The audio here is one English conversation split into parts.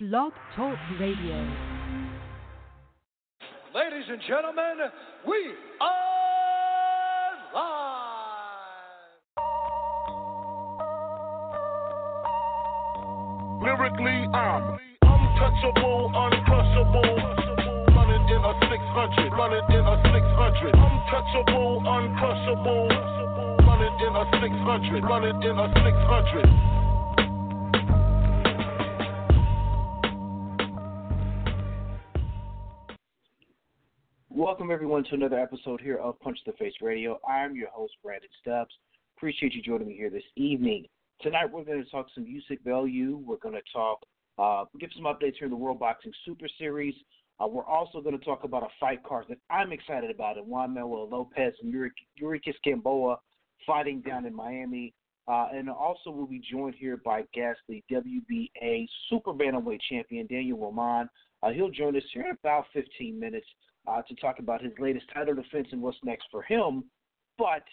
Blog Talk Radio. Ladies and gentlemen, we are live. Lyrically, I'm untouchable, uncrushable. Running in a 600, running in a 600. Untouchable, uncrushable. Running in a 600, running in a 600. Welcome everyone to another episode here of Punch the Face Radio. I'm your host Brandon Stubbs. Appreciate you joining me here this evening. Tonight we're going to talk some Usyk Bellew. We're going to talk, uh, give some updates here in the World Boxing Super Series. Uh, we're also going to talk about a fight card that I'm excited about, and Juan Manuel Lopez and Yuriorkis Gamboa fighting down in Miami. Uh, and also we'll be joined here by guest, WBA Super Bantamweight Champion Daniel Roman. Uh, he'll join us here in about 15 minutes uh, to talk about his latest title defense and what's next for him. But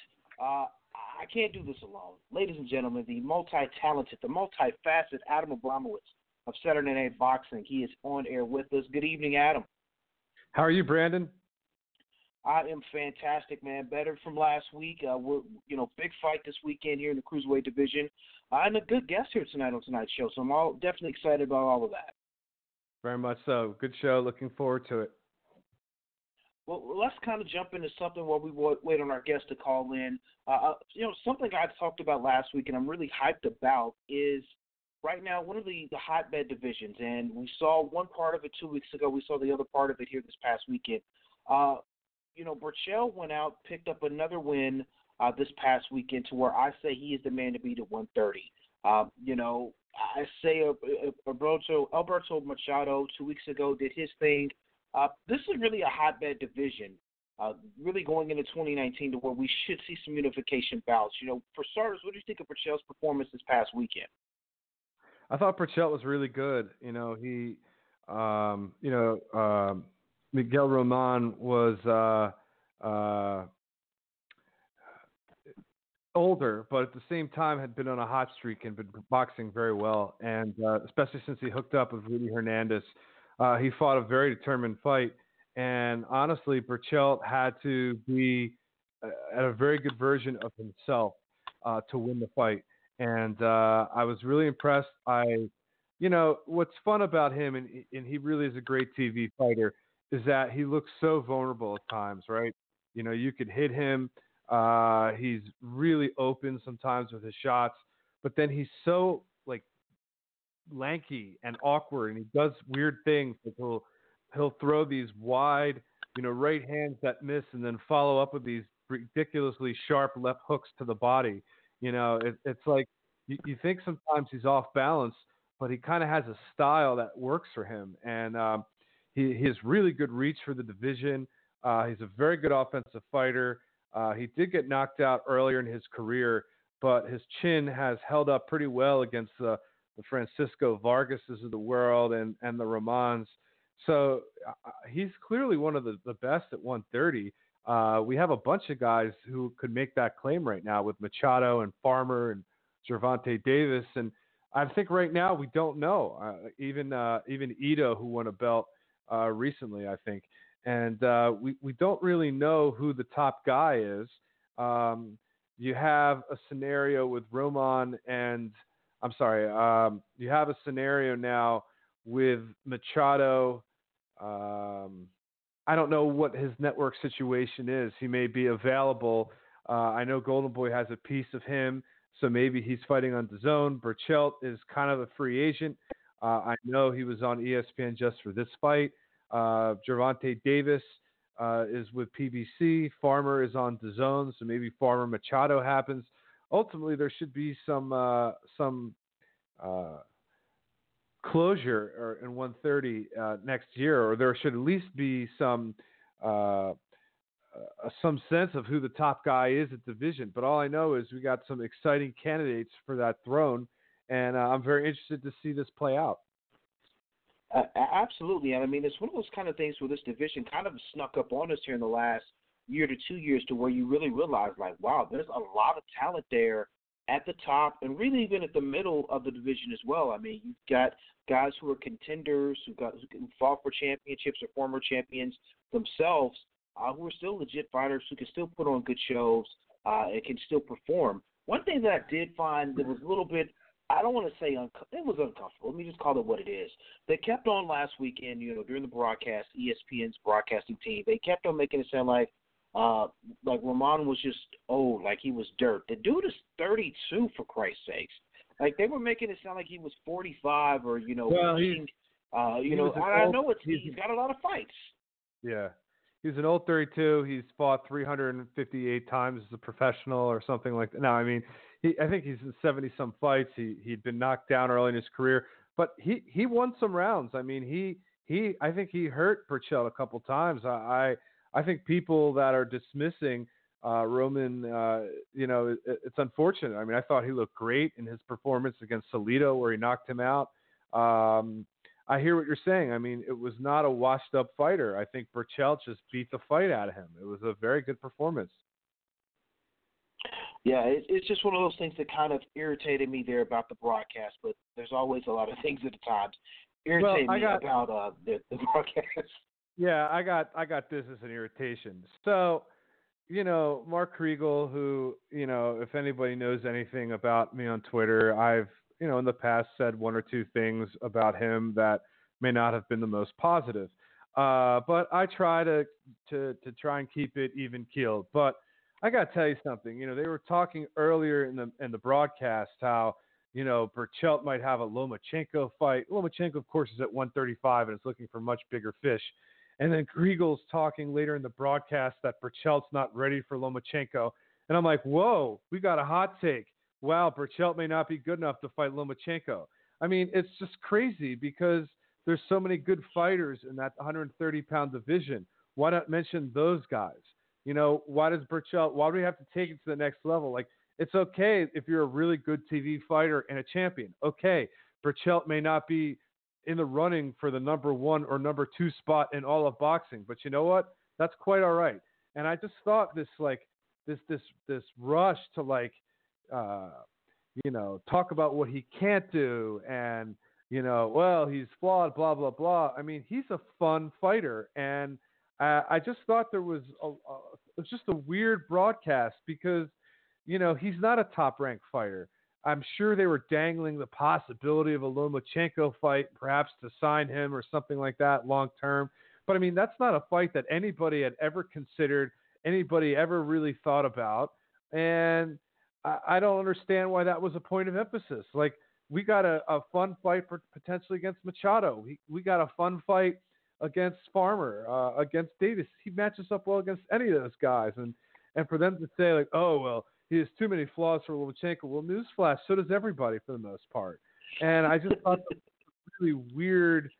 uh, I can't do this alone. Ladies and gentlemen, the multi-talented, the multifaceted Adam Abramowitz of Saturday Night Boxing. He is on air with us. Good evening, Adam. How are you, Brandon? I am fantastic, man. Better from last week. Uh, we're, you know, big fight this weekend here in the cruiserweight division. And a good guest here tonight on tonight's show. So I'm all definitely excited about all of that. Very much so. Good show. Looking forward to it. Well, let's kind of jump into something while we wait on our guest to call in. Uh, you know, something I talked about last week and I'm really hyped about is right now one of the, the hotbed divisions. And we saw one part of it two weeks ago. We saw the other part of it here this past weekend. Uh, you know, Berchelt went out, picked up another win uh, this past weekend to where I say he is the man to beat at 130. Uh, you know, I say Alberto, Alberto Machado two weeks ago did his thing. Uh, this is really a hotbed division, uh, really going into 2019 to where we should see some unification bouts. You know, for starters, what do you think of Berchelt's performance this past weekend? I thought Berchelt was really good. You know, he, um, you know, um, Miguel Roman was uh, uh, older, but at the same time had been on a hot streak and been boxing very well. And uh, especially since he hooked up with Rudy Hernandez, uh, he fought a very determined fight. And honestly, Berchelt had to be uh, at a very good version of himself uh, to win the fight. And uh, I was really impressed. I, you know, what's fun about him, and, and he really is a great TV fighter, is that he looks so vulnerable at times, right? You know, you could hit him. Uh, he's really open sometimes with his shots, but then he's so lanky and awkward, and he does weird things. Like he'll he'll throw these wide, you know, right hands that miss, and then follow up with these ridiculously sharp left hooks to the body. You know, it, it's like you, you think sometimes he's off balance, but he kind of has a style that works for him, and um, he, he has really good reach for the division. Uh, he's a very good offensive fighter. Uh, he did get knocked out earlier in his career, but his chin has held up pretty well against the, the Francisco Vargases of the world and, and the Romans. So uh, he's clearly one of the, the best at 130. Uh, we have a bunch of guys who could make that claim right now with Machado and Farmer and Gervonta Davis. And I think right now we don't know. Uh, even uh, even Ito, who won a belt uh, recently, I think and uh, we we don't really know who the top guy is. Um, you have a scenario with Roman and I'm sorry, um, you have a scenario now with Machado. Um, I don't know what his network situation is. He may be available. Uh, I know Golden Boy has a piece of him, so maybe he's fighting on the zone. Berchelt is kind of a free agent. Uh, I know he was on ESPN just for this fight. Uh, Gervonta Davis uh, is with PBC. Farmer is on the zone, so maybe Farmer Machado happens. Ultimately, there should be some uh, some uh, closure in 130 uh, next year, or there should at least be some uh, uh, some sense of who the top guy is at division. But all I know is we got some exciting candidates for that throne, and uh, I'm very interested to see this play out. Absolutely, and I mean it's one of those kind of things where this division kind of snuck up on us here in the last year to two years, to where you really realize, like, wow, there's a lot of talent there at the top, and really even at the middle of the division as well. I mean, you've got guys who are contenders, who got who fought for championships or former champions themselves, uh, who are still legit fighters who can still put on good shows uh, and can still perform. One thing that I did find that was a little bit I don't want to say unco- it was uncomfortable. Let me just call it what it is. They kept on last weekend, you know, during the broadcast, ESPN's broadcasting team. They kept on making it sound like, uh, like Roman was just old, like he was dirt. The dude is 32 for Christ's sakes. Like they were making it sound like he was 45 or you know, well, being, uh, you know, I, I know it's he's, he's got a lot of fights. Yeah, he's an old 32. He's fought 358 times as a professional or something like that. No, I mean, he, I think he's in 70 some fights. He he'd been knocked down early in his career, but he he won some rounds. I mean, he he I think he hurt Berchelt a couple times. I I, I think people that are dismissing uh, Roman, uh, you know, it, it's unfortunate. I mean, I thought he looked great in his performance against Salido, where he knocked him out. Um, I hear what you're saying. I mean, it was not a washed up fighter. I think Berchelt just beat the fight out of him. It was a very good performance. Yeah, it, it's just one of those things that kind of irritated me there about the broadcast. But there's always a lot of things at the times irritate well, me got, about uh, the, the broadcast. Yeah, I got I got this as an irritation. So, you know, Mark Kriegel, who you know, if anybody knows anything about me on Twitter, I've you know in the past said one or two things about him that may not have been the most positive. Uh, but I try to to to try and keep it even keeled. But I got to tell you something. You know, they were talking earlier in the in the broadcast how you know Berchelt might have a Lomachenko fight. Lomachenko, of course, is at 135 and is looking for much bigger fish. And then Kriegel's talking later in the broadcast that Berchelt's not ready for Lomachenko. And I'm like, whoa, we got a hot take. Wow, Berchelt may not be good enough to fight Lomachenko. I mean, it's just crazy because there's so many good fighters in that 130 pound division. Why not mention those guys? You know, why does Berchelt, why do we have to take it to the next level? Like, it's okay if you're a really good TV fighter and a champion. Okay, Berchelt may not be in the running for the number one or number two spot in all of boxing, but you know what? That's quite all right. And I just thought this like this this this rush to like uh, you know talk about what he can't do and you know well he's flawed blah blah blah. I mean he's a fun fighter and uh, I just thought there was a, a just a weird broadcast because you know he's not a top ranked fighter. I'm sure they were dangling the possibility of a Lomachenko fight, perhaps to sign him or something like that long term. But I mean, that's not a fight that anybody had ever considered, anybody ever really thought about. And I, I don't understand why that was a point of emphasis. Like, we got a, a fun fight potentially against Machado. We, we got a fun fight against Farmer, uh, against Davis. He matches up well against any of those guys. And, and for them to say, like, oh, well, he has too many flaws for Lomachenko. Well, newsflash, so does everybody for the most part. And I just thought that was a really weird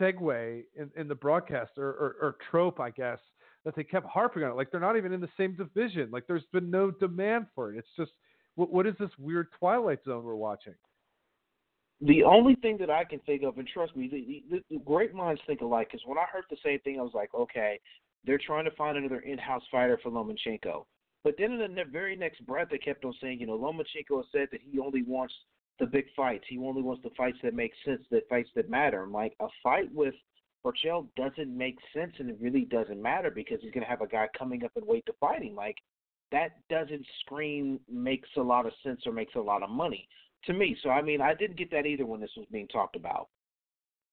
segue in, in the broadcast or, or, or trope, I guess, that they kept harping on it. Like they're not even in the same division. Like there's been no demand for it. It's just what, what is this weird Twilight Zone we're watching? The only thing that I can think of, and trust me, the, the, the great minds think alike. Because when I heard the same thing, I was like, okay, they're trying to find another in-house fighter for Lomachenko. But then in the very next breath, they kept on saying, you know, Lomachenko said that he only wants the big fights. He only wants the fights that make sense, the fights that matter. I'm like, a fight with Berchelt doesn't make sense, and it really doesn't matter because he's going to have a guy coming up and wait to fight him. Like, that doesn't scream makes a lot of sense or makes a lot of money to me. So, I mean, I didn't get that either when this was being talked about.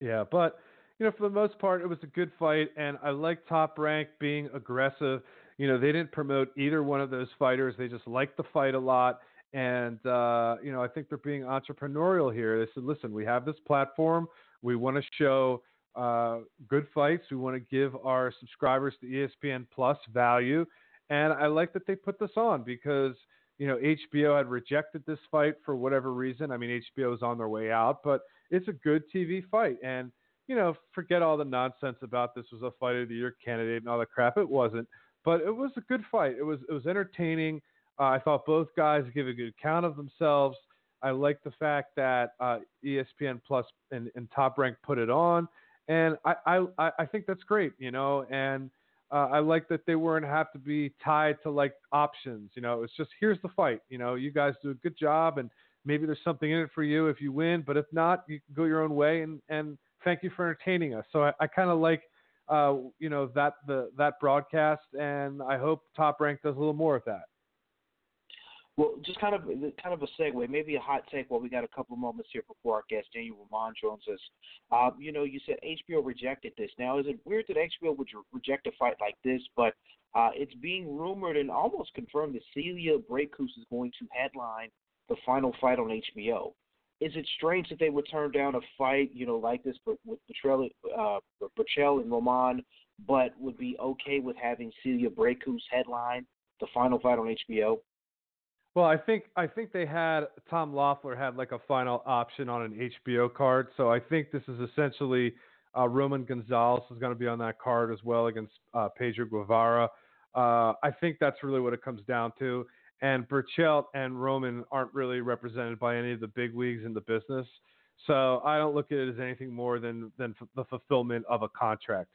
Yeah, but you know, for the most part, it was a good fight, and I like Top Rank being aggressive you know, they didn't promote either one of those fighters. They just liked the fight a lot. And, uh, you know, I think they're being entrepreneurial here. They said, listen, we have this platform. We want to show uh, good fights. We want to give our subscribers to ESPN Plus value. And I like that they put this on because, you know, HBO had rejected this fight for whatever reason. I mean, HBO is on their way out, but it's a good TV fight. And, you know, forget all the nonsense about this was a fight of the year candidate and all the crap. It wasn't, but it was a good fight. It was it was entertaining. Uh, I thought both guys give a good account of themselves. I like the fact that uh, ESPN Plus and, and Top Rank put it on, and I, I I think that's great, you know. And uh, I like that they weren't have to be tied to like options. You know, it's just here's the fight. You know, you guys do a good job, and maybe there's something in it for you if you win. But if not, you can go your own way. And and thank you for entertaining us. So I, I kind of like uh, you know that the that broadcast, and I hope Top Rank does a little more of that. Well, just kind of kind of a segue, maybe a hot take while we got a couple of moments here before our guest Daniel Roman joins us. Uh, you know, you said HBO rejected this. Now, is it weird that HBO would reject a fight like this? But uh, it's being rumored and almost confirmed that Celia Braekhus is going to headline the final fight on HBO. Is it strange that they would turn down a fight, you know, like this but with Berchelt, uh, and Roman, but would be okay with having Celia Braekhus headline the final fight on HBO? Well, I think I think they had Tom Loeffler had like a final option on an HBO card, so I think this is essentially uh, Roman Gonzalez is going to be on that card as well against uh, Pedro Guevara. Uh, I think that's really what it comes down to. And Berchelt and Roman aren't really represented by any of the big leagues in the business, so I don't look at it as anything more than than f- the fulfillment of a contract.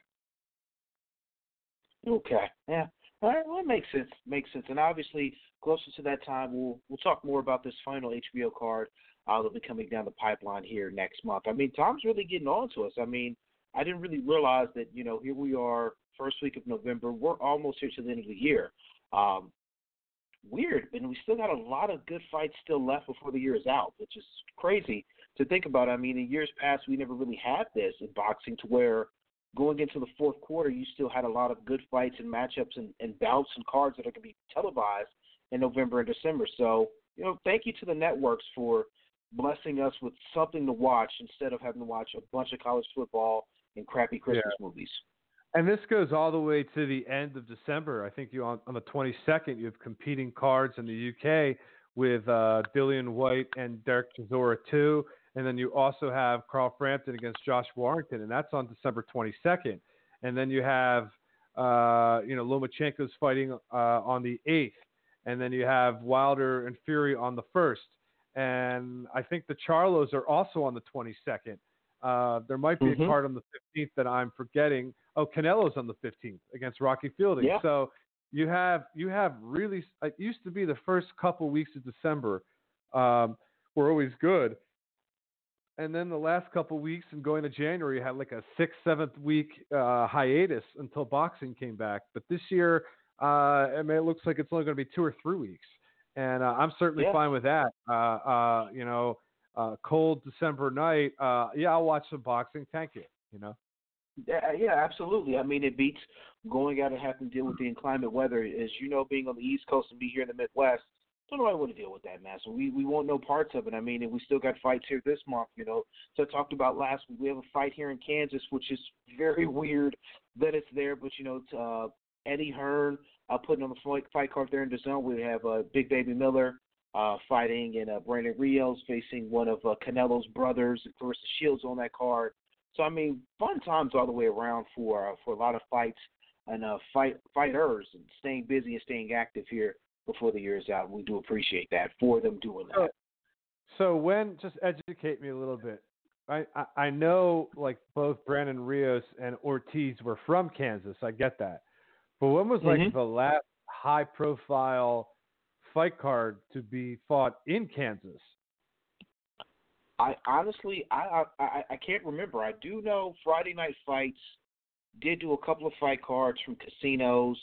Okay, yeah, all right, well, it makes sense. Makes sense. And obviously, closer to that time, we'll we'll talk more about this final HBO card uh, that'll be coming down the pipeline here next month. I mean, Tom's really getting on to us. I mean, I didn't really realize that. You know, here we are, first week of November. We're almost here to the end of the year. Um, weird, and we still got a lot of good fights still left before the year is out, which is crazy to think about. I mean, in years past, we never really had this in boxing to where going into the fourth quarter, you still had a lot of good fights and matchups and, and bouts and cards that are going to be televised in November and December. So, you know, thank you to the networks for blessing us with something to watch instead of having to watch a bunch of college football and crappy Christmas yeah. movies. And this goes all the way to the end of December. I think you on, on the 22nd you have competing cards in the UK with uh, Dillian Whyte and Derek Chisora too. And then you also have Carl Frampton against Josh Warrington, and that's on December 22nd. And then you have, uh, you know, Lomachenko's fighting uh, on the 8th. And then you have Wilder and Fury on the 1st. And I think the Charlos are also on the 22nd. Uh, there might be mm-hmm. a card on the 15th that I'm forgetting. Oh, Canelo's on the 15th against Rocky Fielding. Yeah. So you have you have really. It used to be the first couple weeks of December um, were always good, and then the last couple weeks and going to January had like a sixth, seventh week uh, hiatus until boxing came back. But this year, uh, I mean, it looks like it's only going to be two or three weeks, and uh, I'm certainly yeah. fine with that. Uh, uh, you know, uh, cold December night, yeah, I'll watch some boxing. Thank you. You know. Yeah, yeah, absolutely. I mean, it beats going out and having to deal with the inclement weather. As you know, being on the East Coast and be here in the Midwest, don't nobody want to deal with that. So we we want no parts of it. I mean, and we still got fights here this month. You know, so I talked about last week. We have a fight here in Kansas, which is very weird that it's there. But you know, uh, Eddie Hearn uh, putting on the fight, fight card there in the zone. We have uh, Big Baby Miller uh, fighting, and uh, Brandon Rios facing one of uh, Canelo's brothers. Of course, the Shields on that card. So I mean, fun times all the way around for uh, for a lot of fights and uh, fight fighters and staying busy and staying active here before the year is out. We do appreciate that for them doing that. So, when just educate me a little bit. I, I, I know like both Brandon Rios and Ortiz were from Kansas. I get that. But when was like mm-hmm. the last high profile fight card to be fought in Kansas? I honestly I, I I can't remember. I do know Friday night fights did do a couple of fight cards from casinos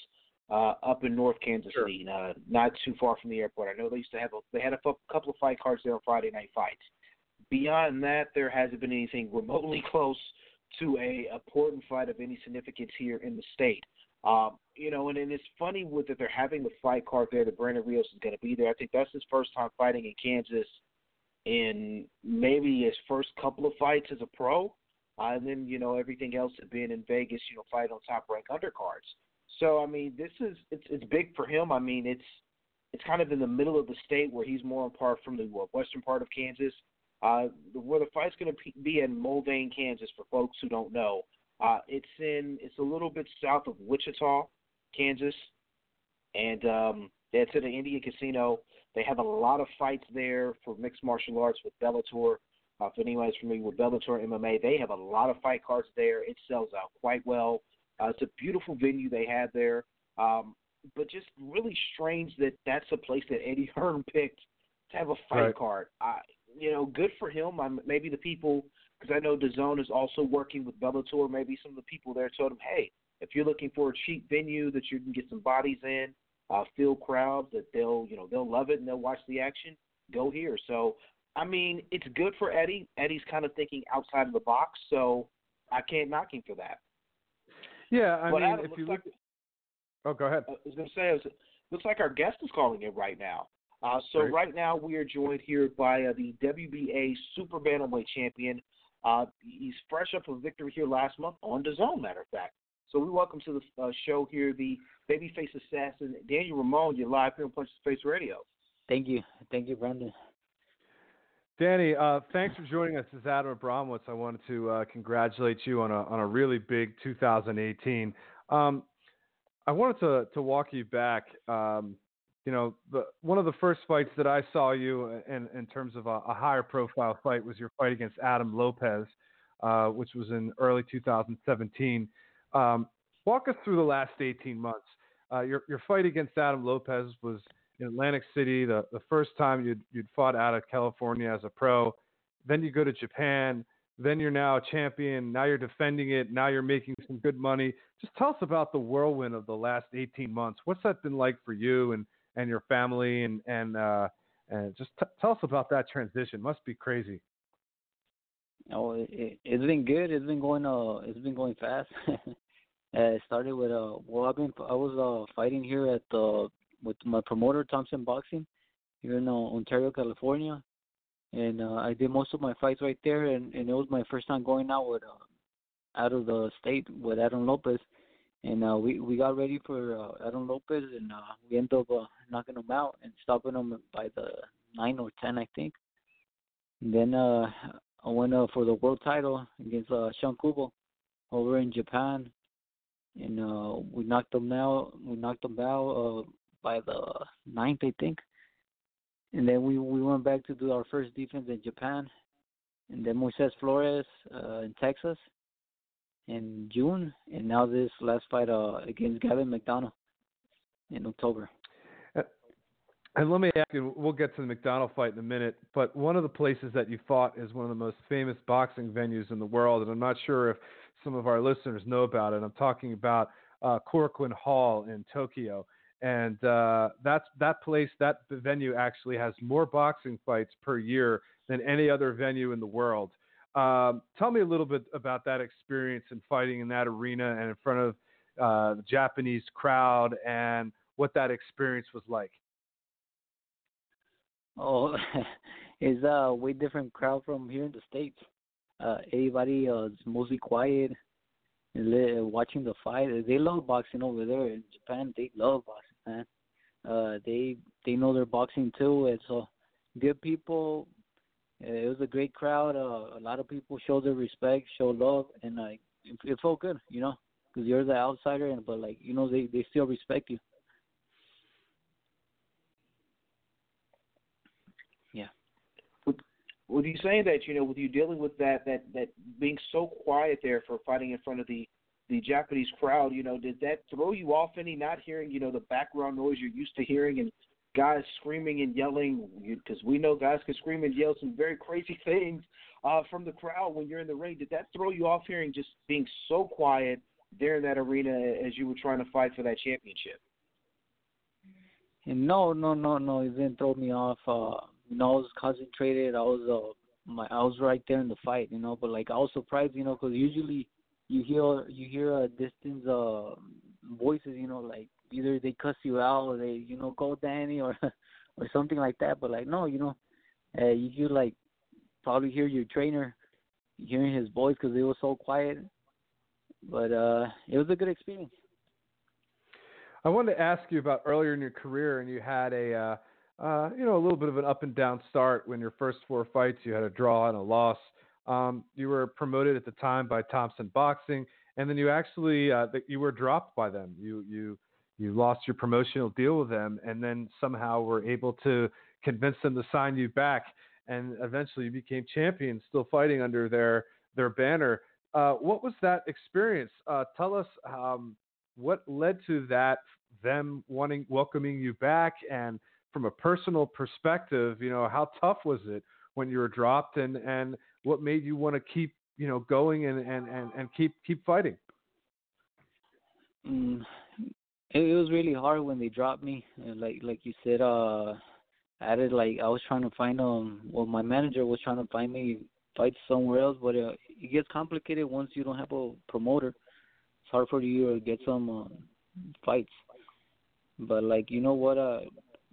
uh, up in North Kansas sure. City, uh, not too far from the airport. I know they used to have a, they had a couple of fight cards there on Friday night fights. Beyond that, there hasn't been anything remotely close to a important fight of any significance here in the state. Um, you know, and, and it's funny with that they're having the fight card there that Brandon Rios is going to be there. I think that's his first time fighting in Kansas in maybe his first couple of fights as a pro. Uh, and then, you know, everything else had been in Vegas, you know, fight on top rank undercards. So I mean, this is it's it's big for him. I mean, it's it's kind of in the middle of the state where he's more apart from the western part of Kansas. Uh, where the fight's going to be in Mulvane, Kansas, for folks who don't know. Uh, it's in it's a little bit south of Wichita, Kansas, and um, it's at an Indian casino. They have a lot of fights there for mixed martial arts with Bellator. Uh, if anyone's familiar with Bellator MMA, they have a lot of fight cards there. It sells out quite well. Uh, it's a beautiful venue they have there, um, but just really strange that that's a place that Eddie Hearn picked to have a fight right. card. I, you know, good for him. I'm, maybe the people, because I know DAZN is also working with Bellator. Maybe some of the people there told him, hey, if you're looking for a cheap venue that you can get some bodies in, uh, fill crowds that they'll, you know, they'll love it and they'll watch the action, go here. So I mean, it's good for Eddie. Eddie's kind of thinking outside of the box, so I can't knock him for that. Yeah, I but mean, Adam, if you like, look, oh, go ahead. I was going to say, it looks like our guest is calling in right now. Uh, so Great. right now we are joined here by uh, the WBA Super Bantamweight Champion. Uh, he's fresh up a victory here last month on the zone, matter of fact. So we welcome to the uh, show here the babyface assassin Daniel Roman. You're live here on Punch the Face Radio. Thank you, thank you, Brandon. Danny, uh, thanks for joining us. This is Adam Abramowitz. I wanted to uh, congratulate you on a on a really big 2018. Um, I wanted to to walk you back. Um, you know, the, one of the first fights that I saw you in in terms of a, a higher profile fight was your fight against Adam Lopez, uh, which was in early 2017. Um, walk us through the last 18 months. Uh, your your fight against Adam Lopez was in Atlantic City, the, the first time you'd, you'd fought out of California as a pro. Then you go to Japan. Then you're now a champion. Now you're defending it. Now you're making some good money. Just tell us about the whirlwind of the last 18 months. What's that been like for you and, and your family? And, and, uh, and just t- tell us about that transition. Must be crazy. Oh, it, it's been good. It's been going. Uh, it's been going fast. it started with uh. Well, I've been. I was uh fighting here at the with my promoter Thompson Boxing here in uh, Ontario, California, and uh, I did most of my fights right there, and, and it was my first time going out with uh, out of the state with Adam Lopez, and uh, we we got ready for uh, Adam Lopez, and uh, we ended up uh, knocking him out and stopping him by the nine or ten, I think. And then uh, I went uh, for the world title against uh, Shun Kubo over in Japan, and uh, we knocked him out. We knocked him out. Uh, by the ninth, I think. And then we we went back to do our first defense in Japan, and then Moises Flores uh, in Texas in June, and now this last fight uh, against Gavin McDonnell in October. And let me ask you, we'll get to the McDonnell fight in a minute, but one of the places that you fought is one of the most famous boxing venues in the world, and I'm not sure if some of our listeners know about it. I'm talking about uh, Hall in Tokyo and uh, that's that place, that venue actually has more boxing fights per year than any other venue in the world. Um, tell me a little bit about that experience in fighting in that arena and in front of uh, the Japanese crowd, and what that experience was like. Oh, it's a way different crowd from here in the states. Uh, everybody uh, is mostly quiet, watching the fight. They love boxing over there in Japan. They love boxing man. Uh, they they know their boxing too. It's a good people. It was a great crowd. Uh, a lot of people showed their respect, showed love, and like it, it felt good, you know, because you're the outsider, and but like you know they they still respect you. Yeah. With, you saying that, you know, with you dealing with that that that being so quiet there for fighting in front of the the Japanese crowd, you know, did that throw you off any not hearing, you know, the background noise you're used to hearing and guys screaming and yelling? Because we know guys can scream and yell some very crazy things uh, from the crowd when you're in the ring. Did that throw you off hearing just being so quiet there in that arena as you were trying to fight for that championship? No, no, no, no. It didn't throw me off. Uh, you know, I was concentrated. I was, uh, my, I was right there in the fight. You know, but like I was surprised. You know, because usually you hear you hear a distance uh voices, you know, like either they cuss you out or they, you know, go Danny or or something like that. But like no, you know, uh, you hear like probably hear your trainer hearing his voice because it was so quiet. But uh it was a good experience. I wanted to ask you about earlier in your career, and you had a, uh, uh, you know, a little bit of an up and down start. When your first four fights, you had a draw and a loss. Um, you were promoted at the time by Thompson Boxing, and then you actually uh, you were dropped by them. You you you lost your promotional deal with them, and then somehow were able to convince them to sign you back, and eventually you became champion, still fighting under their their banner. Uh, what was that experience? Uh, tell us um, what led to that, them wanting welcoming you back, and from a personal perspective, you know, how tough was it when you were dropped, and and what made you want to keep you know going and and and, and keep keep fighting? Mm, it, was really hard when they dropped me. Like like you said, uh, I did like I was trying to find um well my manager was trying to find me fight somewhere else, but uh, it gets complicated once you don't have a promoter. It's hard for you to get some uh, fights. But like you know what, uh,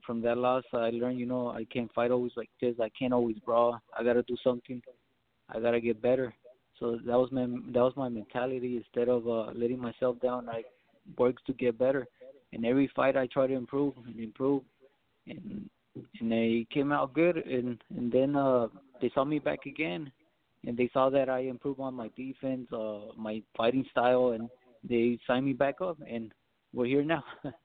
from that loss I learned you know I can't fight always like this. I can't always brawl. I gotta do something. I gotta get better. So that was my that was my mentality. Instead of uh, letting myself down, I worked to get better. And every fight I try to improve and improve, and and they came out good. And and then uh, they saw me back again, and they saw that I improved on my defense, uh, my fighting style, and they signed me back up. And we're here now.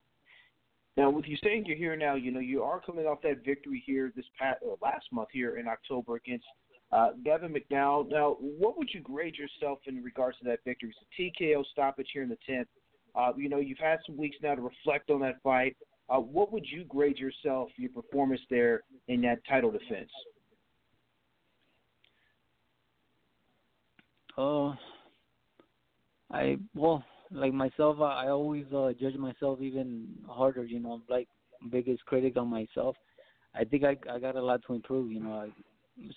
Now, with you saying you're here now, you know you are coming off that victory here this past uh, last month here in October against uh, Gavin McDonnell. Now, what would you grade yourself in regards to that victory? It's a TKO stoppage here in the tenth. Uh, you know, you've had some weeks now to reflect on that fight. Uh, what would you grade yourself, your performance there in that title defense? Uh, I well, like myself, I, I always uh, judge myself even harder. You know, I'm like biggest critic on myself. I think I I got a lot to improve. You know, I,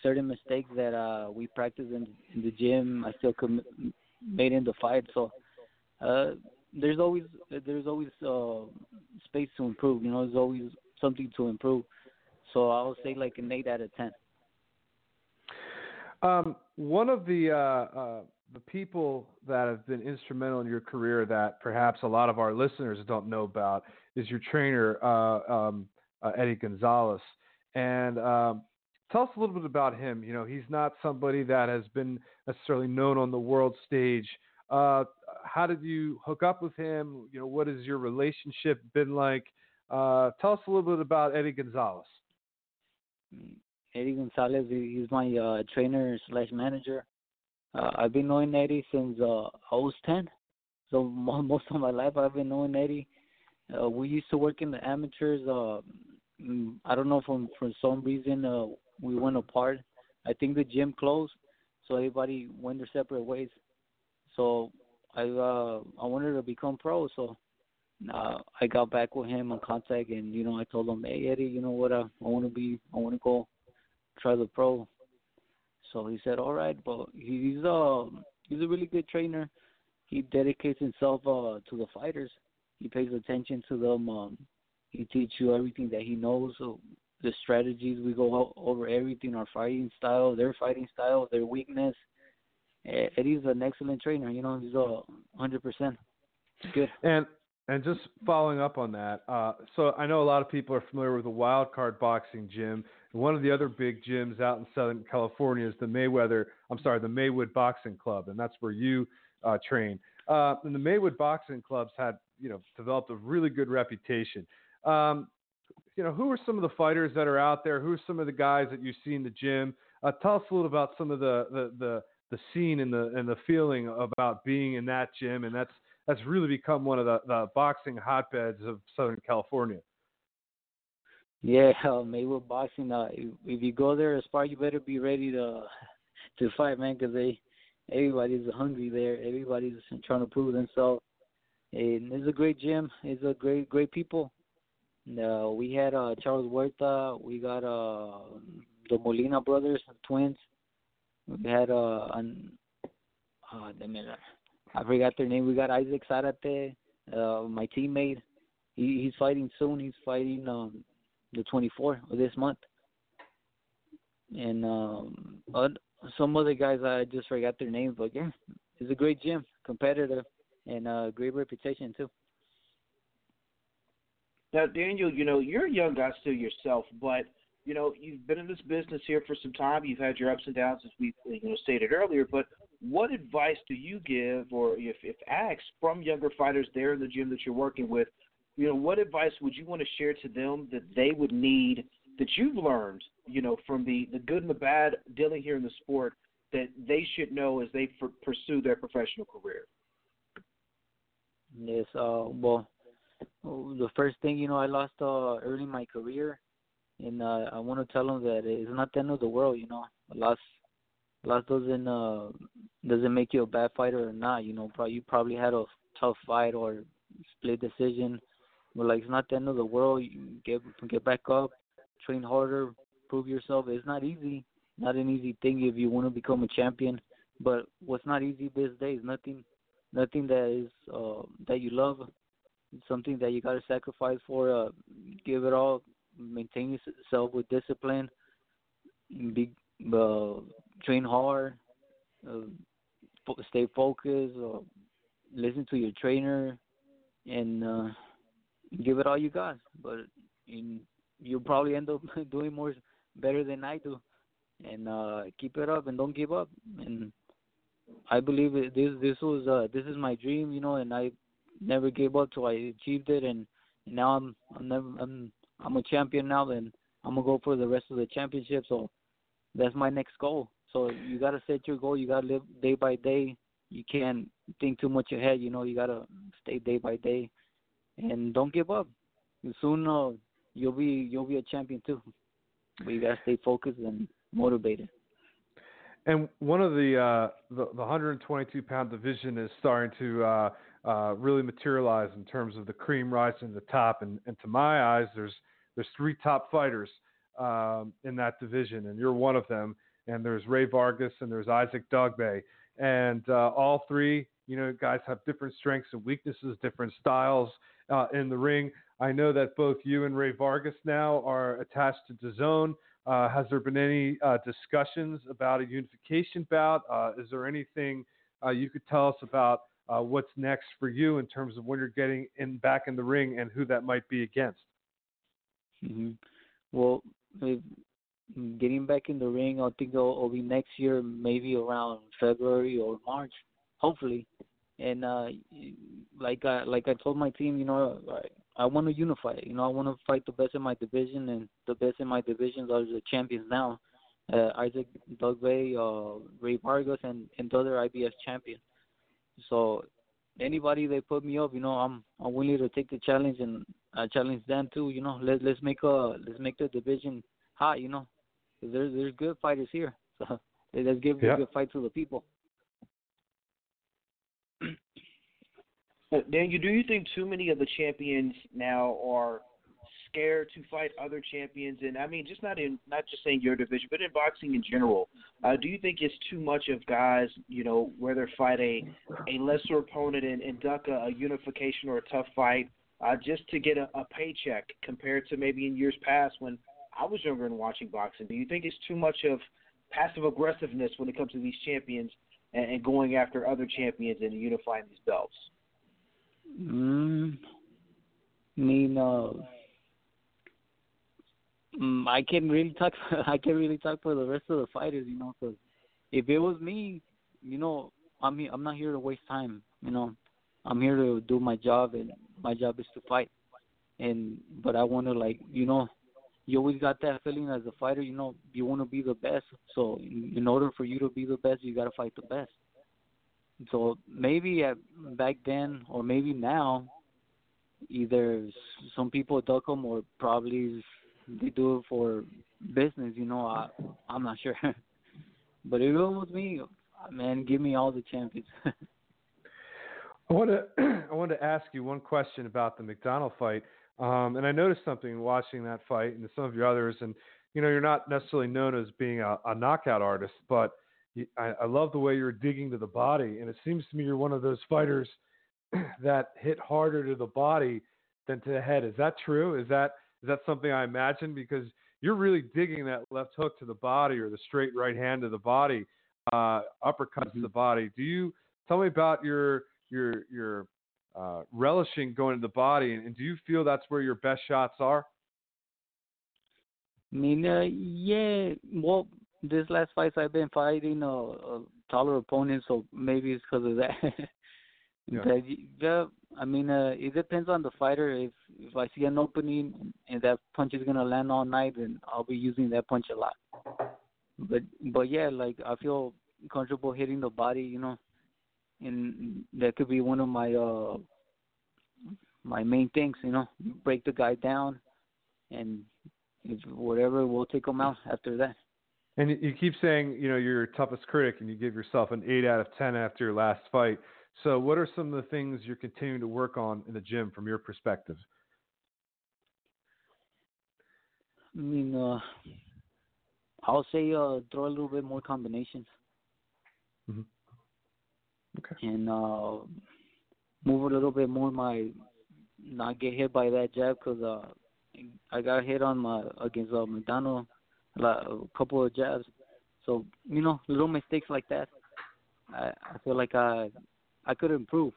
certain mistakes that uh we practice in, in the gym, I still commit, made in the fight. So uh there's always there's always uh space to improve. You know, there's always something to improve. So I would say like an eight out of ten. Um, one of the uh, uh, the people that have been instrumental in your career that perhaps a lot of our listeners don't know about is your trainer uh, um, uh, Eddie Gonzalez. And um, tell us a little bit about him. You know, he's not somebody that has been necessarily known on the world stage. Uh, how did you hook up with him? You know, what has your relationship been like? Uh, tell us a little bit about Eddie Gonzalez. Eddie Gonzalez, he's my uh, trainer slash manager. Uh, I've been knowing Eddie since uh, I was 10. So most of my life I've been knowing Eddie. Uh, we used to work in the amateurs. Uh, mm, I don't know from for some reason uh, we went apart. I think the gym closed, so everybody went their separate ways. So I uh I wanted to become pro, so uh, I got back with him on contact, and you know I told him, hey Eddie, you know what, uh, I want to be, I want to go try the pro. So he said, all right, but he's a he's a really good trainer. He dedicates himself uh to the fighters. He pays attention to them. Um, he teaches you everything that he knows. So the strategies we go over everything, our fighting style, their fighting style, their weakness. And he's an excellent trainer. You know, he's a hundred percent good. And and just following up on that, uh, so I know a lot of people are familiar with the Wild Card Boxing Gym. One of the other big gyms out in Southern California is the Mayweather. I'm sorry, the Maywood Boxing Club, and that's where you uh, train. Uh, and the Maywood Boxing Clubs had, you know, developed a really good reputation. Um, you know, who are some of the fighters that are out there? Who are some of the guys that you see in the gym? Uh, tell us a little about some of the, the, the, the scene and the, and the feeling about being in that gym. And that's, that's really become one of the, the boxing hotbeds of Southern California. Yeah, uh, Maywood Boxing. Uh, if, if you go there as far, you better be ready to to fight, man, because they everybody's hungry there. Everybody's trying to prove themselves. And it's a great gym. It's a great great people. Uh, we had uh, Charles Huerta. We got uh, the Molina brothers, twins. We had uh, an, uh, I forgot their name. We got Isaac Zarate, uh, my teammate. He, he's fighting soon. He's fighting um, the 24th of this month. And um, uh, some other guys I just forgot their names, but yeah, it's a great gym, competitive, and a great reputation too. Now, Daniel, you know you're a young guy still yourself, but you know you've been in this business here for some time. You've had your ups and downs, as we you know stated earlier. But what advice do you give, or if if asked from younger fighters there in the gym that you're working with, you know, what advice would you want to share to them that they would need that you've learned, you know, from the the good and the bad dealing here in the sport that they should know as they pursue their professional career? Yes. Uh. Well, the first thing you know, I lost uh early in my career, and uh, I want to tell them that it's not the end of the world. You know, a loss, loss doesn't uh doesn't make you a bad fighter or not. You know, probably you probably had a tough fight or split decision, but like it's not the end of the world. You get get back up, train harder, prove yourself. It's not easy, not an easy thing if you want to become a champion. But what's not easy these days? Nothing, nothing that is uh, that you love something that you got to sacrifice for. Uh, give it all. Maintain yourself with discipline. Be uh, train hard. Uh, stay focused. Uh, listen to your trainer, and uh, give it all you got. But in, you'll probably end up doing more better than I do. And uh, keep it up and don't give up. And I believe this this was uh, this is my dream, you know, and I never gave up till I achieved it, and, and now I'm I'm never I'm I'm a champion now, and I'm gonna go for the rest of the championship. So that's my next goal. So you gotta set your goal. You gotta live day by day. You can't think too much ahead. You know, you gotta stay day by day, and don't give up. Soon uh, you'll be you'll be a champion too. But you gotta stay focused and motivated. And one of the uh, the, the 122 pound division is starting to uh, uh, really materialize in terms of the cream rising to the top. And, and to my eyes, there's there's three top fighters um, in that division, and you're one of them. And there's Rey Vargas and there's Isaac Dogboe, and uh, all three, you know, guys have different strengths and weaknesses, different styles uh, in the ring. I know that both you and Rey Vargas now are attached to DAZN. Uh, has there been any uh, discussions about a unification bout? Uh, is there anything uh, you could tell us about uh, what's next for you in terms of when you're getting in back in the ring and who that might be against. Mm-hmm. Well, getting back in the ring, I think it'll, it'll, be next year, maybe around February or March, hopefully. And uh, like I like I told my team, you know, I, I want to unify. You know, I want to fight the best in my division, and the best in my divisions are the champions now. Uh, Isaac Dogboe, uh, Rey Vargas, and and the other IBF champions. So anybody they put me up, you know, I'm I'm willing to take the challenge and I challenge them too. You know, let let's make a let's make the division hot. You know, there's there's good fighters here, so let's give yeah. a good fight to the people. Daniel, do you think too many of the champions now are scared to fight other champions? And I mean, just not in not just saying your division, but in boxing in general. Uh, do you think it's too much of guys, you know, whether fight a a lesser opponent and, and duck a, a unification or a tough fight uh, just to get a, a paycheck compared to maybe in years past when I was younger and watching boxing? Do you think it's too much of passive aggressiveness when it comes to these champions and, and going after other champions and unifying these belts? Mm, I mean, uh, mm, I can really talk. I can really talk for the rest of the fighters, you know. Because if it was me, you know, I'm I'm not here to waste time. You know, I'm here to do my job, and my job is to fight. And but I want to like, you know, you always got that feeling as a fighter. You know, you want to be the best. So in, order for you to be the best, you got to fight the best. So maybe at, back then, or maybe now, either some people duck them or probably they do it for business. You know, I I'm not sure. but if it was me, man, give me all the champions. I want to I want to ask you one question about the McDonnell fight, um, and I noticed something watching that fight and some of your others, and you know you're not necessarily known as being a, a knockout artist, but I, I love the way you're digging to the body, and it seems to me you're one of those fighters that hit harder to the body than to the head. Is that true? Is that is that something I imagine? Because you're really digging that left hook to the body or the straight right hand to the body, uh, uppercut mm-hmm. to the body. Do you tell me about your your your uh, relishing going to the body. And, and do you feel that's where your best shots are? I mean, uh, yeah. Well, this last fights I've been fighting uh, uh taller opponents, so maybe it's because of that. Yeah. But yeah, I mean, uh, it depends on the fighter. If if I see an opening and that punch is gonna land all night, then I'll be using that punch a lot. But but yeah, like I feel comfortable hitting the body, you know, and that could be one of my uh my main things, you know, break the guy down, and whatever, we'll take him out after that. And you- keep saying, you know, you're your toughest critic, and you give yourself an eight out of ten after your last fight. So, what are some of the things you're continuing to work on in the gym from your perspective? I mean, uh, I'll say uh, throw a little bit more combinations. Mhm. Okay. And uh, move a little bit more my not get hit by that jab because uh, I got hit on my against uh, McDonnell like, a couple of jabs. So you know, little mistakes like that. I I feel like I I could improve.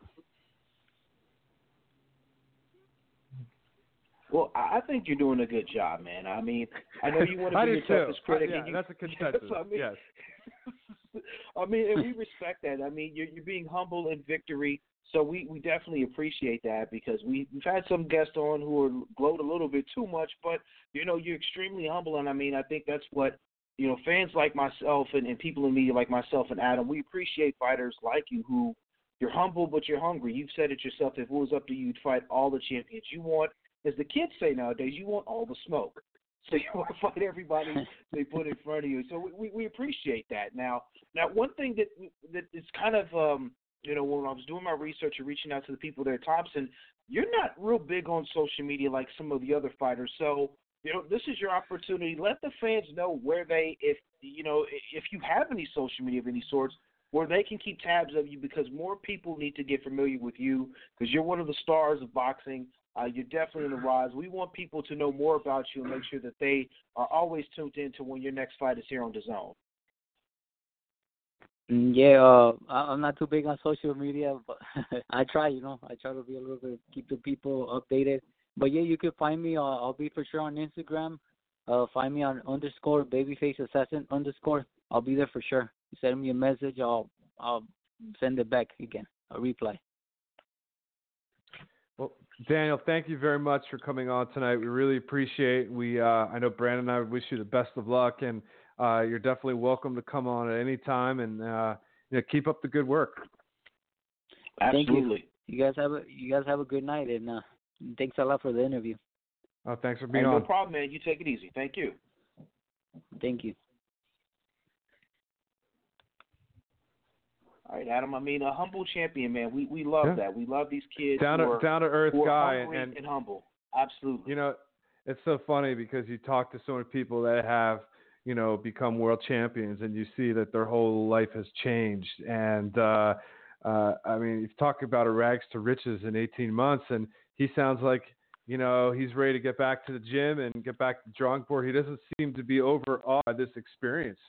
Well, I I think you're doing a good job, man. I mean, I know you want to I be do your too. toughest critic. yeah, and you, that's a consensus. I mean, yes. I mean, and we respect that. I mean, you're, you're being humble in victory, so we, we definitely appreciate that because we, we've had some guests on who are glowed a little bit too much, but you know, you're extremely humble, and I mean, I think that's what you know, fans like myself and, and people in media like myself and Adam, we appreciate fighters like you who you're humble but you're hungry. You've said it yourself. If it was up to you, you'd fight all the champions. You want, as the kids say nowadays, you want all the smoke. So you want to fight everybody they put in front of you. So we, we, appreciate that. Now, now one thing that that is kind of um, you know when I was doing my research and reaching out to the people there Thompson, you're not real big on social media like some of the other fighters. So you know this is your opportunity. Let the fans know where they, if you know, if you have any social media of any sorts, where they can keep tabs of you because more people need to get familiar with you because you're one of the stars of boxing. Uh, you're definitely on the rise. We want people to know more about you and make sure that they are always tuned in to when your next fight is here on DAZN. Mm, Yeah, uh, I'm not too big on social media, but I try. You know, I try to be a little bit keep the people updated. But yeah, you can find me. Uh, I'll be for sure on Instagram. Uh, find me on underscore babyface assassin underscore. I'll be there for sure. Send me a message. I'll I'll send it back again. A reply. Well, Daniel, thank you very much for coming on tonight. We really appreciate. We, uh, I know Brandon and I wish you the best of luck, and uh, you're definitely welcome to come on at any time. And uh, you know, keep up the good work. Thank you. Absolutely. You guys have a you guys have a good night, and uh, thanks a lot for the interview. Uh, thanks for Hey, being no problem, man. You take it easy. Thank you. Thank you. All right, Adam. I mean, a humble champion, man. We we love Yeah. that. We love these kids. Down to are, down to earth guy, and and humble. Absolutely. you know, it's so funny because you talk to so many people that have, you know, become world champions, and you see that their whole life has changed. And uh, uh, I mean, you talk about a rags to riches in 18 months, and he sounds like, you know, he's ready to get back to the gym and get back to the drawing board. He doesn't seem to be overawed by this experience.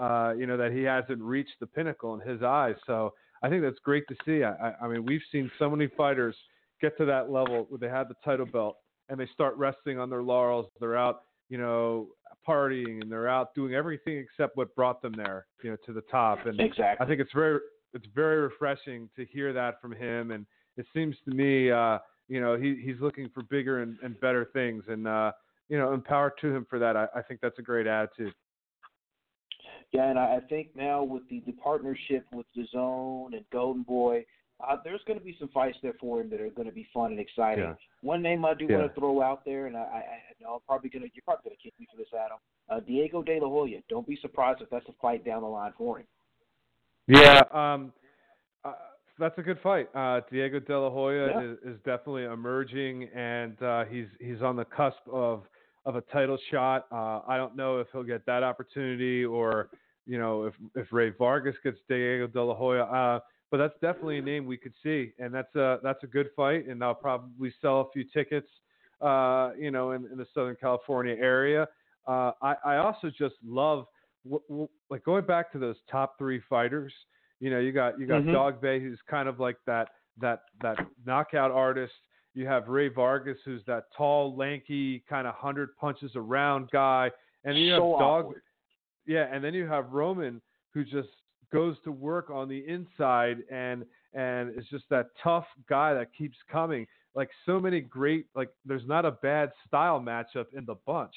Uh, you know that he hasn't reached the pinnacle in his eyes. So I think that's great to see. I, I, mean, we've seen so many fighters get to that level where they have the title belt and they start resting on their laurels. They're out, you know, partying and they're out doing everything except what brought them there, you know, to the top. And Exactly. I think it's very, it's very refreshing to hear that from him. And it seems to me, uh, you know, he, he's looking for bigger and, and better things. And uh, you know, empower to him for that. I, I think that's a great attitude. Yeah, and I think now with the, the partnership with DAZN and Golden Boy, uh, there's going to be some fights there for him that are going to be fun and exciting. Yeah. One name I do Yeah. want to throw out there, and I, I, I I'm probably going to you're probably going to kick me for this, Adam. Uh, Diego De La Hoya. Don't be surprised if that's a fight down the line for him. Yeah, um, uh, that's a good fight. Uh, Diego De La Hoya Yeah. is, is definitely emerging, and uh, he's he's on the cusp of of a title shot. Uh, I don't know if he'll get that opportunity, or you know, if if Rey Vargas gets Diego De La Hoya. Uh, but that's definitely a name we could see, and that's a that's a good fight, and I'll probably sell a few tickets, uh, you know, in, in the Southern California area. Uh, I, I also just love w- w- like going back to those top three fighters. You know, you got you got Mhm. Dogboe, who's kind of like that that that knockout artist. You have Rey Vargas, who's that tall, lanky, kind of hundred punches around guy, and then you So have Dog. awkward. Yeah, and then you have Roman, who just goes to work on the inside and and is just that tough guy that keeps coming. Like so many great like there's not a bad style matchup in the bunch.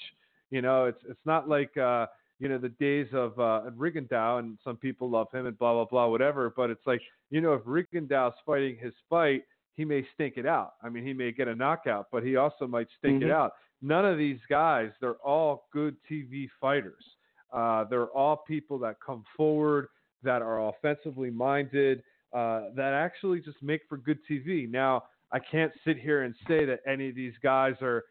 You know, it's it's not like uh you know the days of uh Rigondeaux and some people love him and blah blah blah whatever, but it's like you know if Rigondeaux's fighting his fight, he may stink it out. I mean, he may get a knockout, but he also might stink it Mhm. out. None of these guys, they're all good TV fighters. Uh, they're all people that come forward, that are offensively minded, uh, that actually just make for good TV. Now, I can't sit here and say that any of these guys are